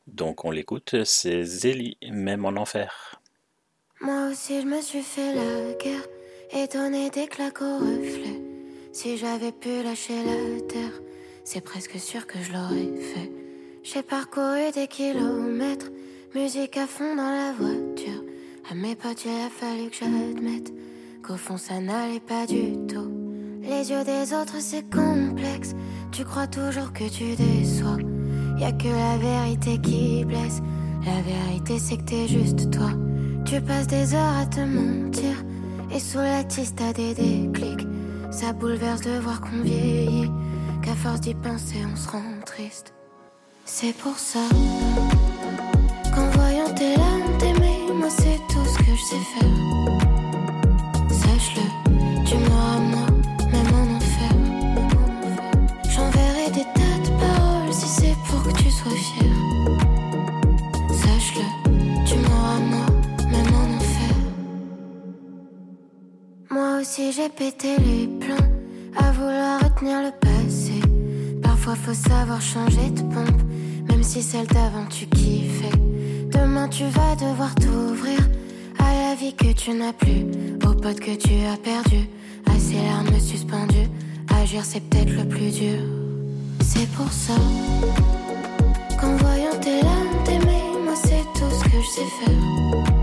Donc on l'écoute, c'est Zélie, même en enfer. Moi aussi je me suis fait la guerre et donné des claques au reflet. Si j'avais pu lâcher la terre, c'est presque sûr que je l'aurais fait. J'ai parcouru des kilomètres, musique à fond dans la voiture. À mes potes, il a fallu que j'admette qu'au fond ça n'allait pas du tout. Les yeux des autres, c'est complexe. Tu crois toujours que tu déçois. Y a que la vérité qui blesse. La vérité, c'est que t'es juste toi. Tu passes des heures à te mentir. Et sous la tisse, t'as des déclics. Ça bouleverse de voir qu'on vieillit. Qu'à force d'y penser, on se rend triste. C'est pour ça qu'en voyant tes larmes t'aimer, moi c'est tout ce que je sais faire. Aussi j'ai pété les plans à vouloir retenir le passé. Parfois faut savoir changer de pompe, même si celle d'avant tu kiffais. Demain tu vas devoir t'ouvrir à la vie que tu n'as plus, aux potes que tu as perdus, à ces larmes suspendues. Agir c'est peut-être le plus dur. C'est pour ça qu'en voyant tes larmes t'aimer, moi c'est tout ce que je sais faire.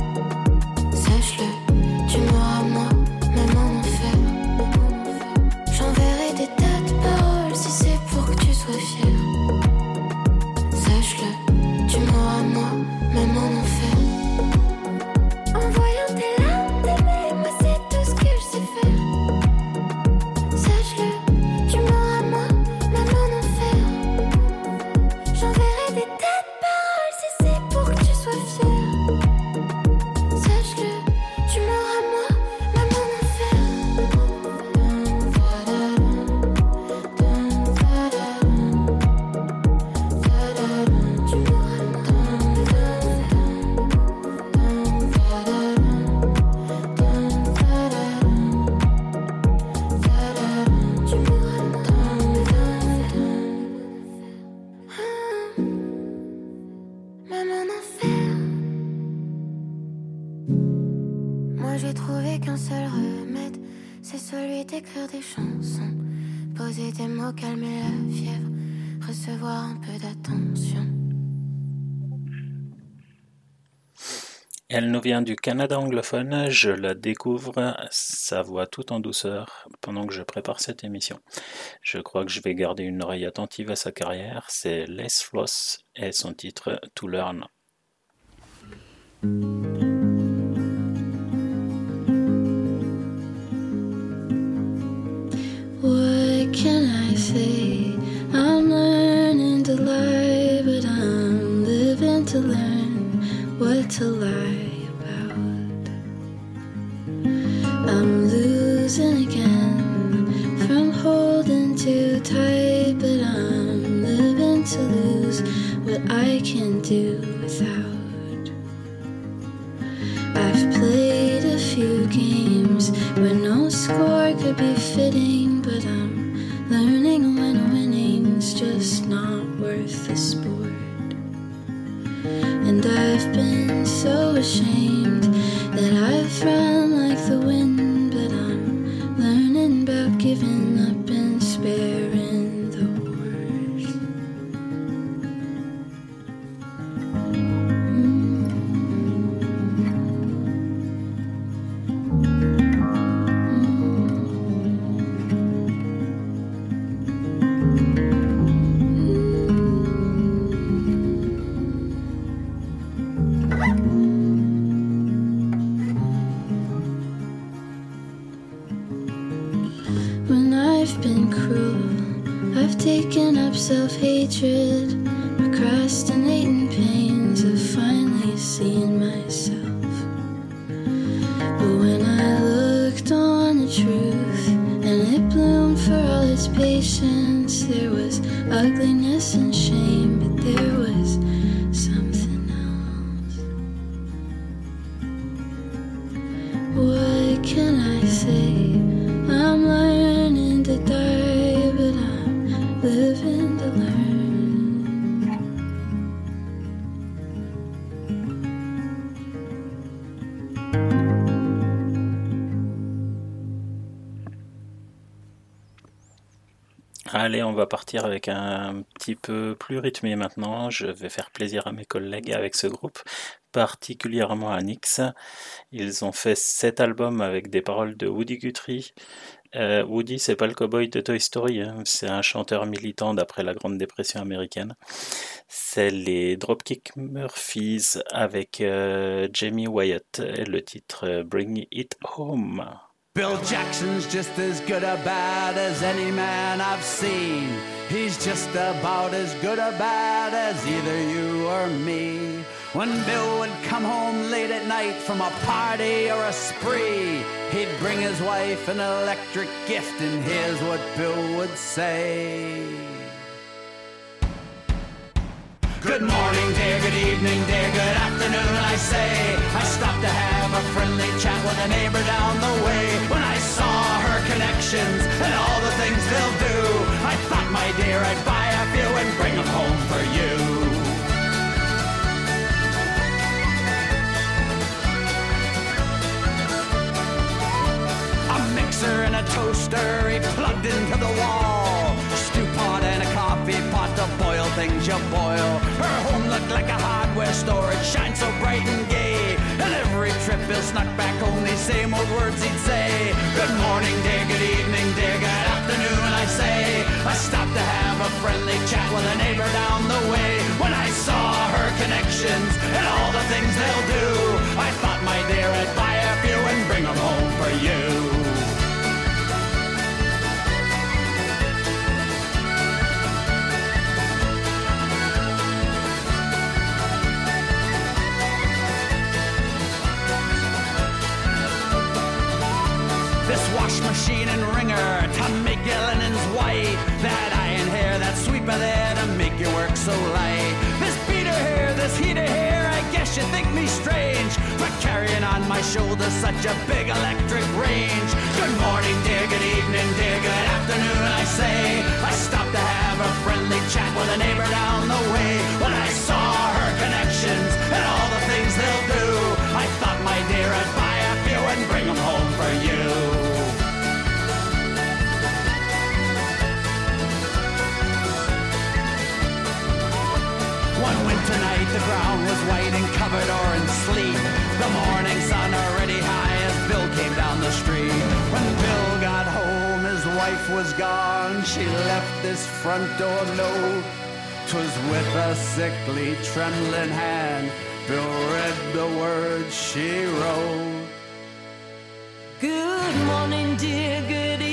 Elle nous vient du Canada anglophone, je la découvre, sa voix tout en douceur pendant que je prépare cette émission. Je crois que je vais garder une oreille attentive à sa carrière, c'est Les Floss et son titre To Learn. What can I say? I'm learning to lie, but I'm living to learn what to lie losing again from holding too tight, but I'm living to lose what I can do without. I've played a few games where no score could be fitting, but I'm learning when winning's just not worth the sport. And I've been so ashamed that I've run va partir avec un petit peu plus rythmé maintenant. Je vais faire plaisir à mes collègues avec ce groupe, particulièrement à Nix. Ils ont fait sept albums avec des paroles de Woody Guthrie. Euh, Woody, c'est pas le cowboy de Toy Story, hein. c'est un chanteur militant d'après la Grande Dépression américaine. C'est les Dropkick Murphys avec euh, Jamie Wyatt et le titre euh, Bring It Home. Bill Jackson's just as good or bad as any man I've seen. He's just about as good or bad as either you or me. When Bill would come home late at night from a party or a spree, he'd bring his wife an electric gift, and here's what Bill would say. Good morning, dear, good evening, dear, good afternoon, I say. I stopped to have a friendly chat with a neighbor down things you boil. Her home looked like a hardware store, it shined so bright and gay. And every trip Bill snuck back home, these same old words he'd say. Good morning, dear, good evening, dear, good afternoon, I say. I stopped to have a friendly chat with a neighbor down the way. When I saw her connections and all the things they'll do, I thought, my dear, I'd buy a few and bring them home for you. Machine and wringer to make your linens white. That iron hair, that sweeper there to make you work so light. This beater here, this heater here, I guess you think me strange. But carrying on my shoulders such a big electric range. Good morning, dear, good evening, dear, good afternoon, I say. I stopped to have a friendly chat with a neighbor down the way. When I saw her connections and all the things they'll do, I thought, my dear, I'd buy a few and bring them home for you. Hiding covered or in sleep. The morning sun already high as Bill came down the street. When Bill got home, his wife was gone. She left this front door note. 'Twas with a sickly, trembling hand. Bill read the words she wrote. Good morning, dear. Good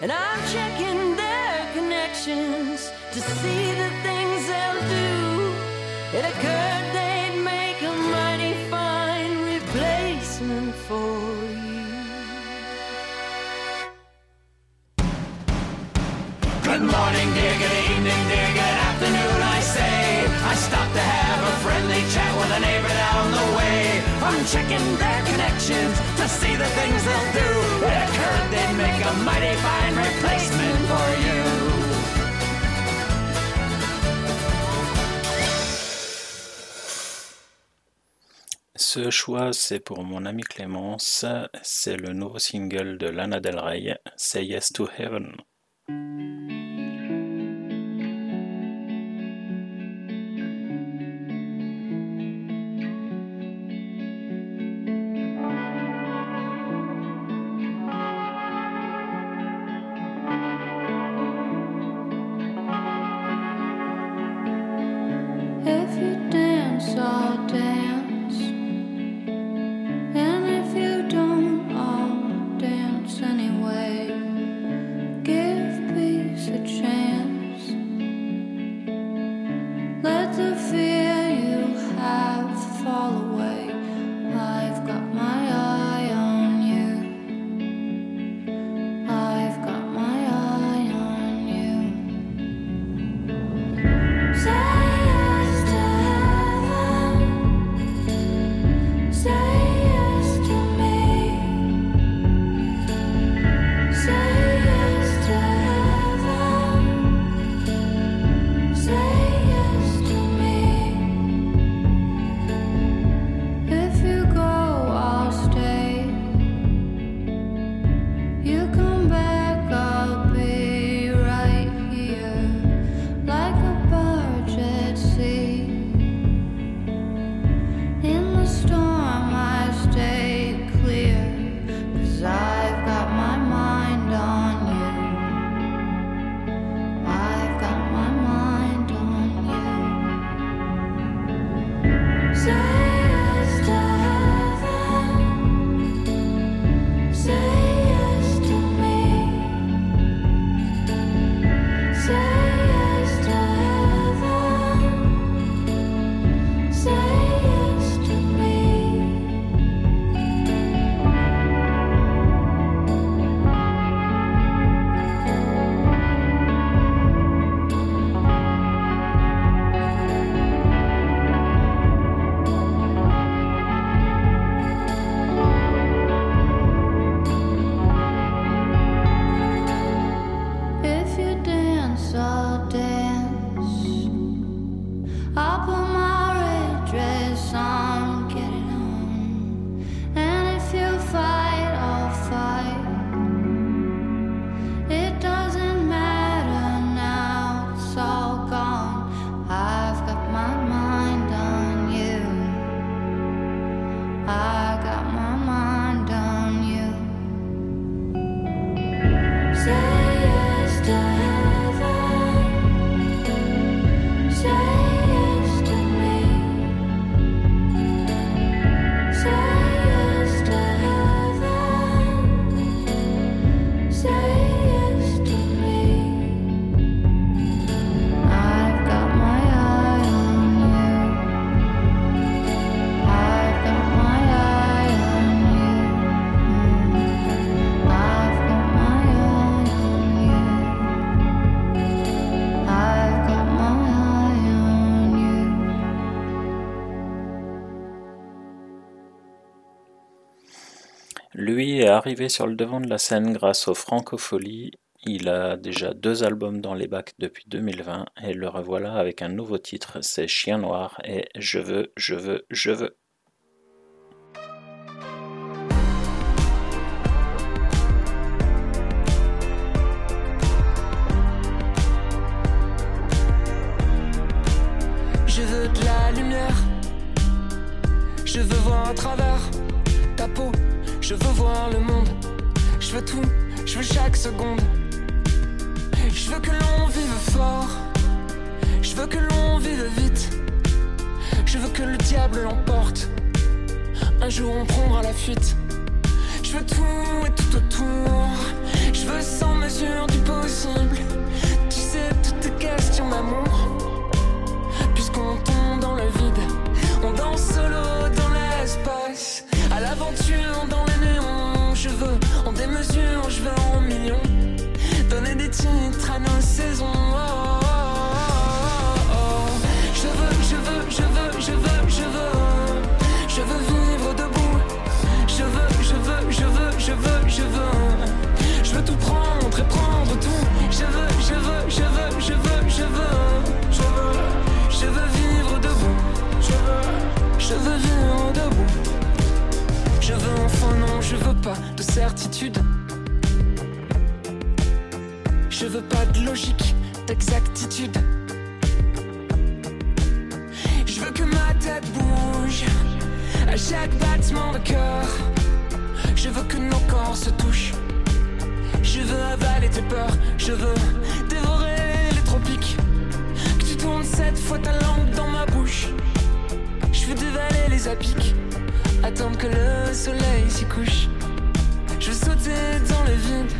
And I'm checking their connections to see the things they'll do. It occurred I'm checking their connections to see the things they'll do. It occurred they'd make a mighty fine replacement for you. Ce choix, c'est pour mon ami Clémence. C'est le nouveau single de Lana Del Rey, Say Yes to Heaven. arrivé sur le devant de la scène grâce aux Francopholies. Il a déjà deux albums dans les bacs depuis 2020 et le revoilà avec un nouveau titre, c'est Chien Noir et Je veux, je veux, je veux. Je veux de la lumière, je veux voir à travers ta peau je veux voir le monde. Je veux tout, je veux chaque seconde. Je veux que l'on vive fort, je veux que l'on vive vite. Je veux que le diable l'emporte. Un jour on prendra la fuite. Je veux tout et tout autour. Je veux sans mesure du possible. Tu sais, toutes tes questions d'amour. Puisqu'on tombe dans le vide, on danse solo dans l'espace. Dans les néons. Je veux en démesure, je veux en millions. Donner des titres Je veux pas de logique, d'exactitude. Je veux que ma tête bouge à chaque battement de cœur. Je veux que nos corps se touchent. Je veux avaler tes peurs. Je veux dévorer les tropiques. Que tu tournes cette fois ta langue dans ma bouche. Je veux dévaler les apics. Attendre que le soleil s'y couche. Dans le vide.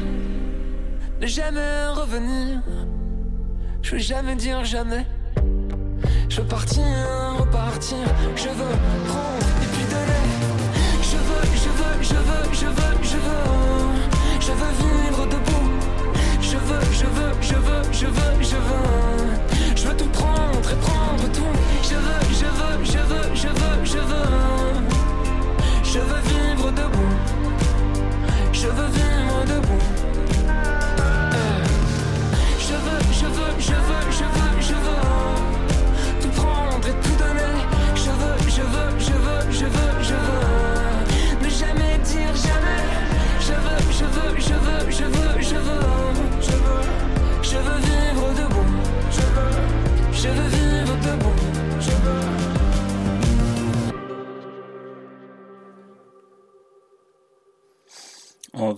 Ne jamais revenir. Je veux jamais dire jamais. Je veux partir, repartir. Je veux prendre et puis donner. Je veux, je veux, je veux, je veux, je veux. Je veux vivre debout. Je veux, je veux, je veux, je veux, je veux. Je veux tout prendre et prendre tout. Je veux, je veux, je veux, je veux, je veux. Je veux vivre debout. Je veux vivre debout. Euh. Je veux, je veux, je veux, je veux, je veux tout prendre et tout donner. Je veux, je veux, je veux, je veux, je veux ne jamais dire jamais. Je veux, je veux, je veux, je veux, je veux, je veux, je veux vivre debout. Je veux, je veux vivre debout. Je veux.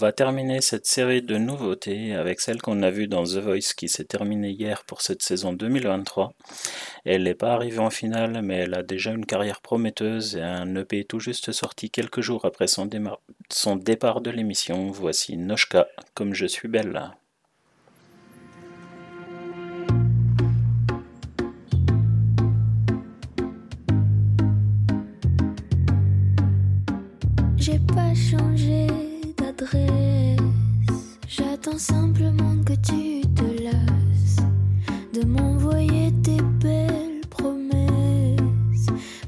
Va terminer cette série de nouveautés avec celle qu'on a vue dans The Voice qui s'est terminée hier pour cette saison 2023. Elle n'est pas arrivée en finale, mais elle a déjà une carrière prometteuse et un EP tout juste sorti quelques jours après son, départ de l'émission. Voici Noshka, comme je suis belle. J'ai pas changé J'attends simplement que tu te lasses de m'envoyer tes belles promesses.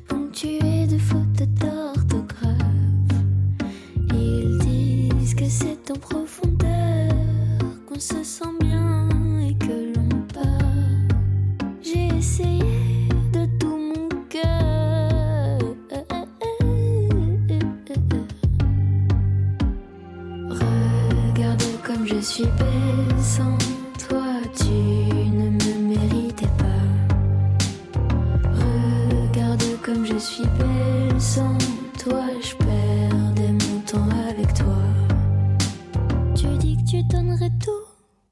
Ponctuées de fautes d'orthographe. Ils disent que c'est en profondeur qu'on se sent suis belle sans toi, tu ne me méritais pas. Regarde comme je suis belle sans toi, je perdais mon temps avec toi. Tu dis que tu donnerais tout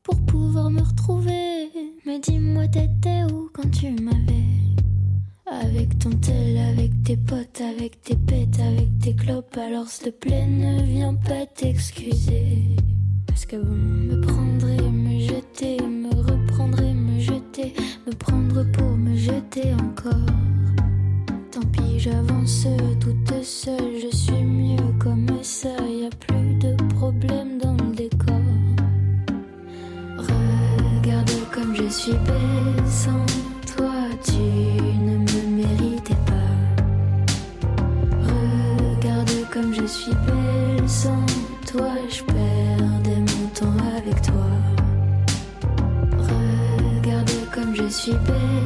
pour pouvoir me retrouver. Mais dis-moi, t'étais où quand tu m'avais? Avec ton tel, avec tes potes, avec tes pètes, avec tes clopes. Alors s'il te plaît, ne viens pas t'excuser. Que bon, me prendrait, me jeter, me reprendrait, me jeter, me prendre pour me jeter encore. Tant pis, j'avance toute seule, je suis mieux comme ça, y a plus de problème dans le décor. Regarde comme je suis belle sans toi, tu comme je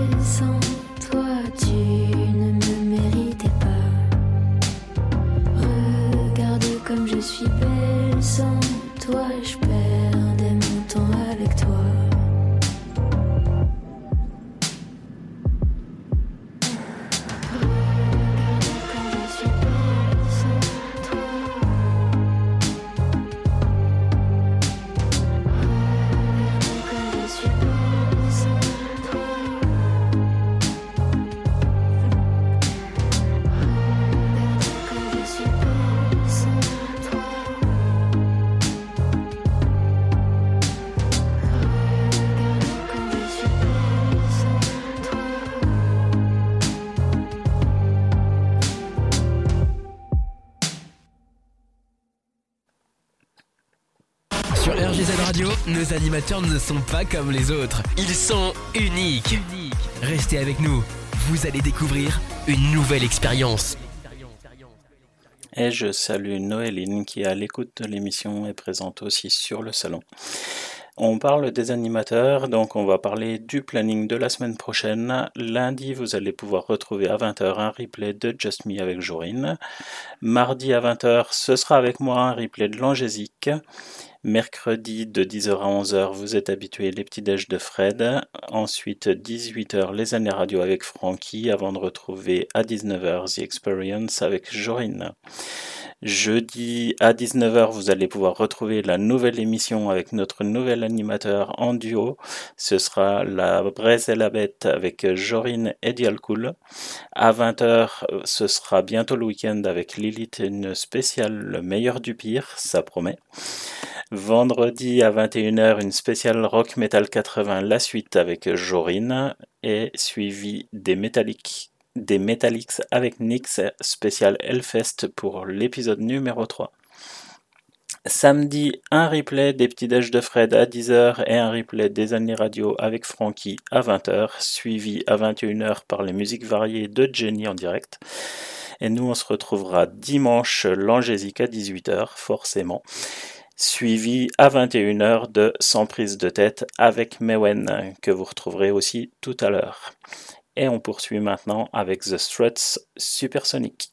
animateurs ne sont pas comme les autres. Ils sont uniques. Restez avec nous. Vous allez découvrir une nouvelle expérience. Et je salue Noéline qui est à l'écoute de l'émission et présente aussi sur le salon. On parle des animateurs, donc on va parler du planning de la semaine prochaine. Lundi, vous allez pouvoir retrouver à 20h un replay de Just Me avec Jorine. Mardi à 20h, ce sera avec moi un replay de l'Angésique. Mercredi de 10h à 11h, vous êtes habitués les petits déj de Fred. Ensuite 18h, les années radio avec Frankie avant de retrouver à 19h The Experience avec Jorine. Jeudi à 19h, vous allez pouvoir retrouver la nouvelle émission avec notre nouvel animateur en duo. Ce sera la Braise et la Bête avec Jorine et Dialcool. À 20h, ce sera bientôt le week-end avec Lilith, une spéciale Le meilleur du pire, ça promet. Vendredi à 21h, une spéciale Rock Metal 80, la suite avec Jorine, et suivi des Metallic des Metallics avec Nyx spécial Hellfest pour l'épisode numéro 3. Samedi, un replay des petits déj de Fred à 10h et un replay des années radio avec Frankie à 20h, suivi à 21h par les musiques variées de Jenny en direct. Et nous, on se retrouvera dimanche l'Angésique à 18h, forcément suivi à 21h de Sans prise de tête avec Mewen, que vous retrouverez aussi tout à l'heure. Et on poursuit maintenant avec The Struts Supersonic.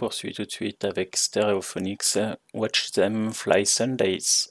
Poursuit tout de suite avec Stereophonics, Watch Them Fly Sundays.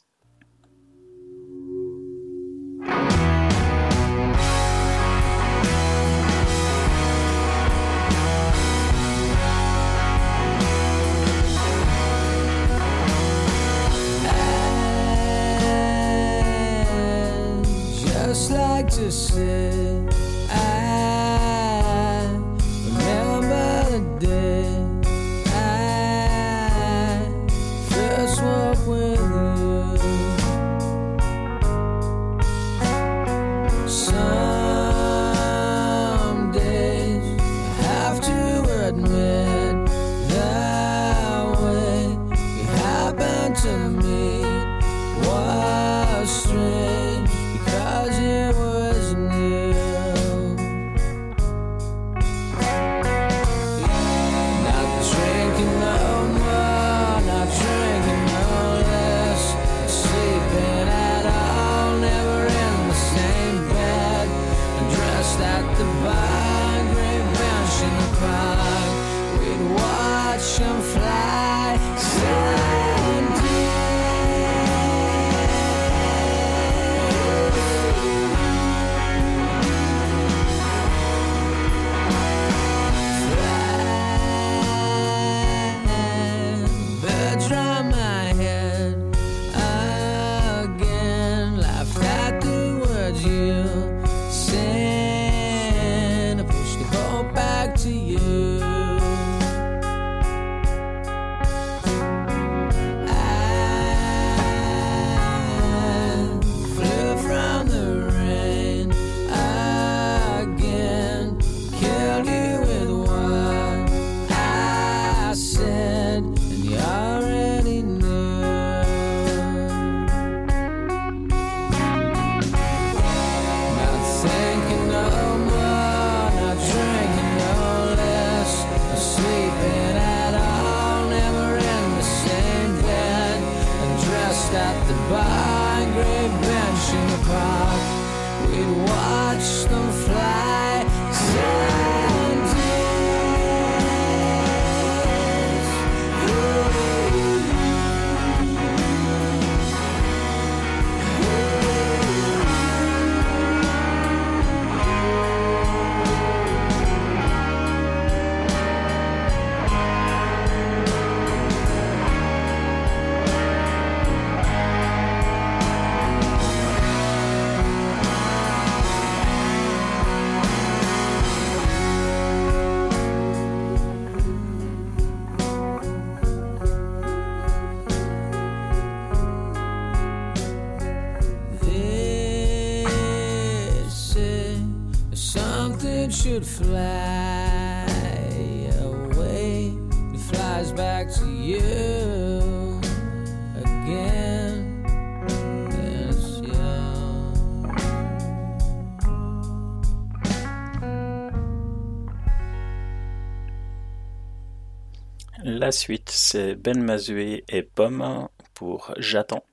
La suite, c'est Ben Mazué et Pomme pour J'attends.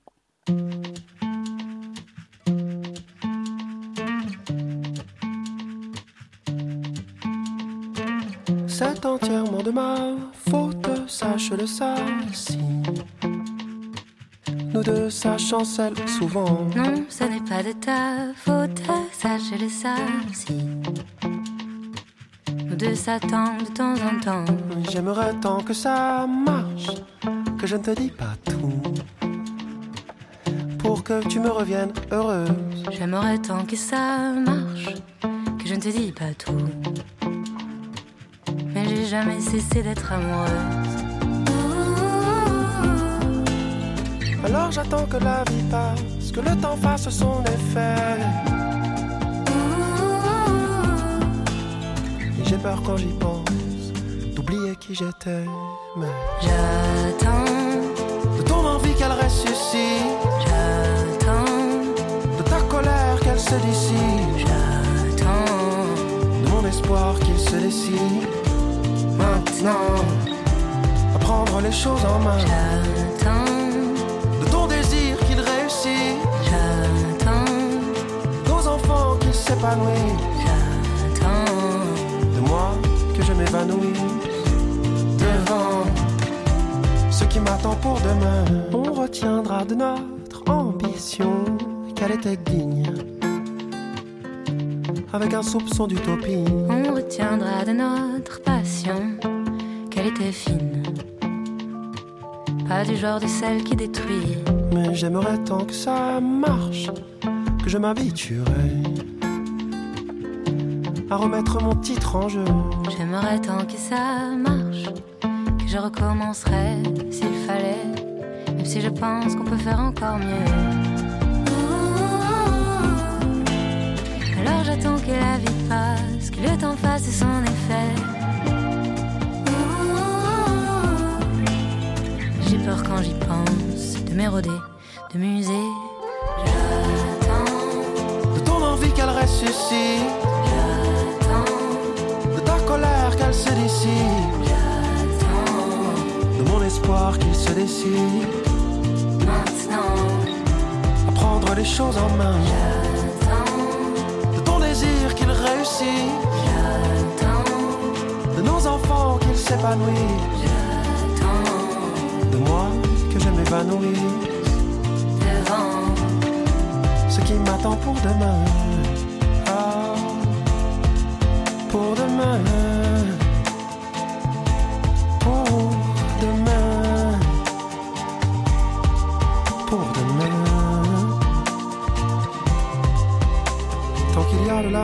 C'est entièrement de ma faute, sache-le ça. Si nous deux, ça chancelle souvent. Non, ce n'est pas de ta faute, sache-le ça si. Nous deux s'attendent de temps en temps. J'aimerais tant que ça marche, que je ne te dis pas tout. Pour que tu me reviennes heureuse. J'aimerais tant que ça marche, que je ne te dis pas tout. Mais j'ai jamais cessé d'être amoureuse. Alors j'attends que la vie passe, que le temps fasse son effet. Et j'ai peur quand j'y pense qui j'étais. Mais j'attends de ton envie qu'elle ressuscite. J'attends de ta colère qu'elle se dissipe. J'attends de mon espoir qu'il se décide. Maintenant, à prendre les choses en main. J'attends de ton désir qu'il réussit. J'attends nos enfants qu'ils s'épanouissent. J'attends de moi que je devant qui m'attend pour demain. On retiendra de notre ambition qu'elle était digne. Avec un soupçon d'utopie. On retiendra de notre passion qu'elle était fine. Pas du genre de celle qui détruit. Mais j'aimerais tant que ça marche que je m'habituerais à remettre mon titre en jeu. J'aimerais tant que ça marche je recommencerais s'il fallait. Même si je pense qu'on peut faire encore mieux. Alors j'attends que la vie passe, que le temps fasse son effet. J'ai peur quand j'y pense de m'éroder, de muser. De ton envie qu'elle ressuscite. Espoir qu'il se décide. Maintenant, À prendre les choses en main. De ton désir qu'il réussit. De nos enfants qu'ils s'épanouissent. De moi que je m'évanouisse. devant, Ce qui m'attend pour demain. Ah, pour demain.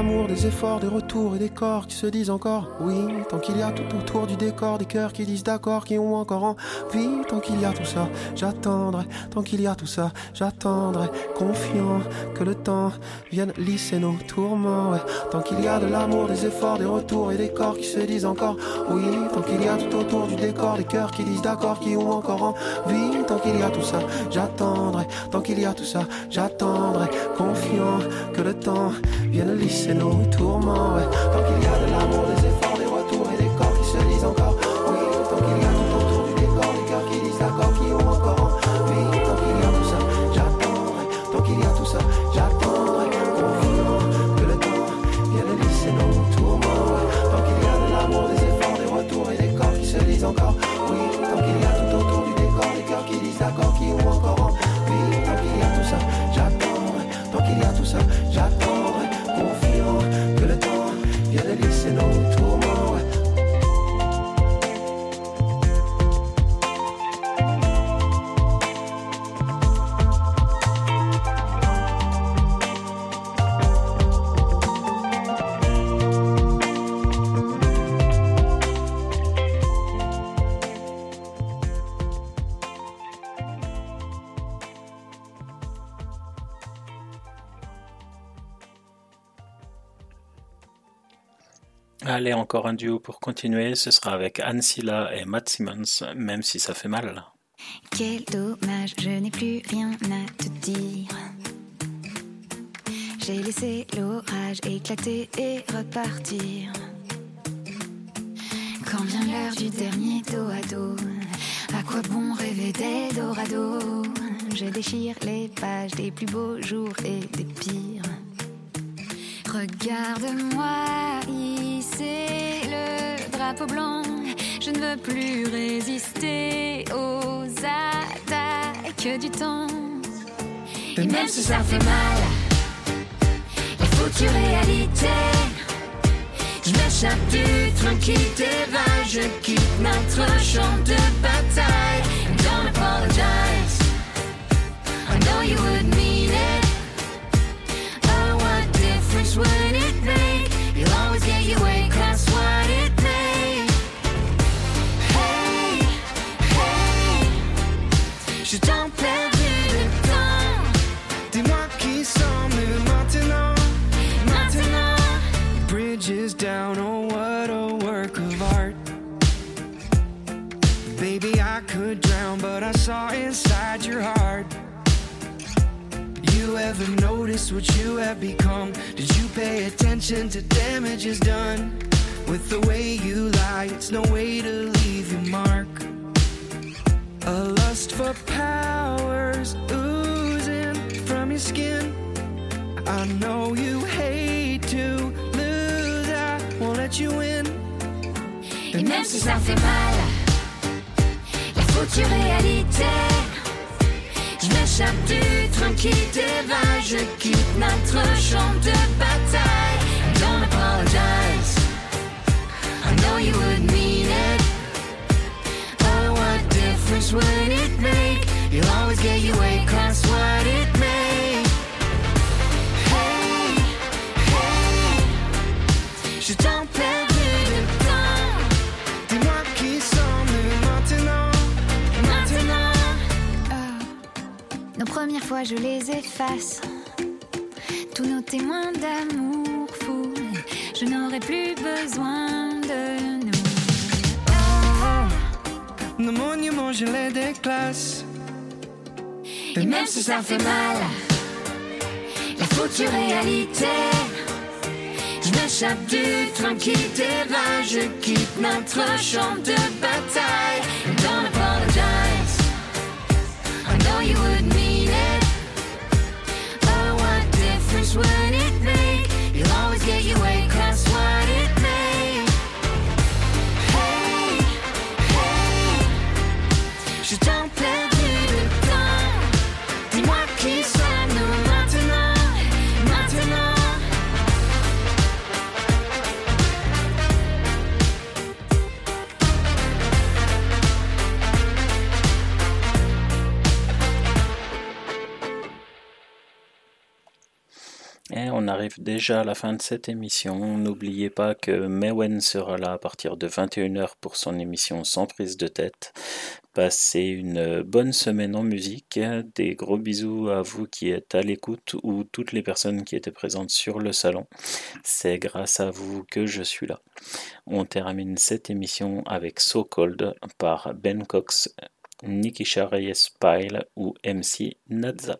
Des efforts, des retours et des corps qui se disent encore oui. Tant qu'il y a tout autour du décor, des cœurs qui disent d'accord, qui ont encore envie. Tant qu'il y a tout ça, j'attendrai. Tant qu'il y a tout ça, j'attendrai. Confiant que le temps vienne lisser nos tourments. Tant qu'il y a de l'amour, des efforts, des retours et des corps qui se disent encore oui. Tant qu'il y a tout autour du décor, des cœurs qui disent d'accord, qui ont encore envie. Tant qu'il y a tout ça, j'attendrai. Tant qu'il y a tout ça, j'attendrai. Confiant que le temps vienne lisser nos tourments. Tant qu'il y a de l'amour, des efforts, Allez, encore un duo pour continuer. Ce sera avec Anne Silla et Matt Simmons, même si ça fait mal. Quel dommage, je n'ai plus rien à te dire. J'ai laissé l'orage éclater et repartir. Quand vient l'heure du dernier dos à dos, à quoi bon rêver d'Eldorado Je déchire les pages des plus beaux jours et des pires. Regarde-moi le drapeau blanc. Je ne veux plus résister aux attaques du temps. Et même si ça fait mal, les foutues réalités. Je m'échappe du train qui dévale, je quitte notre champ de bataille. Don't apologize, I know you would I could drown, but I saw inside your heart. You ever notice what you have become? Did you pay attention to damages done? With the way you lie, it's no way to leave your mark. A lust for powers oozing from your skin. I know you hate to lose, I won't let you in. même si ça fait mal, les foutue réalité. Je m'échappe du train qui dévale, je quitte notre champ de bataille. Don't apologize, I know you would mean it. Oh, what difference would it make? You'll always get your way, cost what it may. Hey, hey, je t'en nos premières fois, je les efface. Tous nos témoins d'amour fou, je n'aurai plus besoin de nous. Nos monuments, je les déclasse. Et même si ça fait mal, la foutue réalité. Je m'échappe du train qui je quitte notre champ de bataille. Arrive déjà à la fin de cette émission. N'oubliez pas que Mewen sera là à partir de 21h pour son émission Sans prise de tête. Passez une bonne semaine en musique. Des gros bisous à vous qui êtes à l'écoute ou toutes les personnes qui étaient présentes sur le salon. C'est grâce à vous que je suis là. On termine cette émission avec So Cold par Ben Cox, Nikisha Reyes Pyle ou MC Nadza.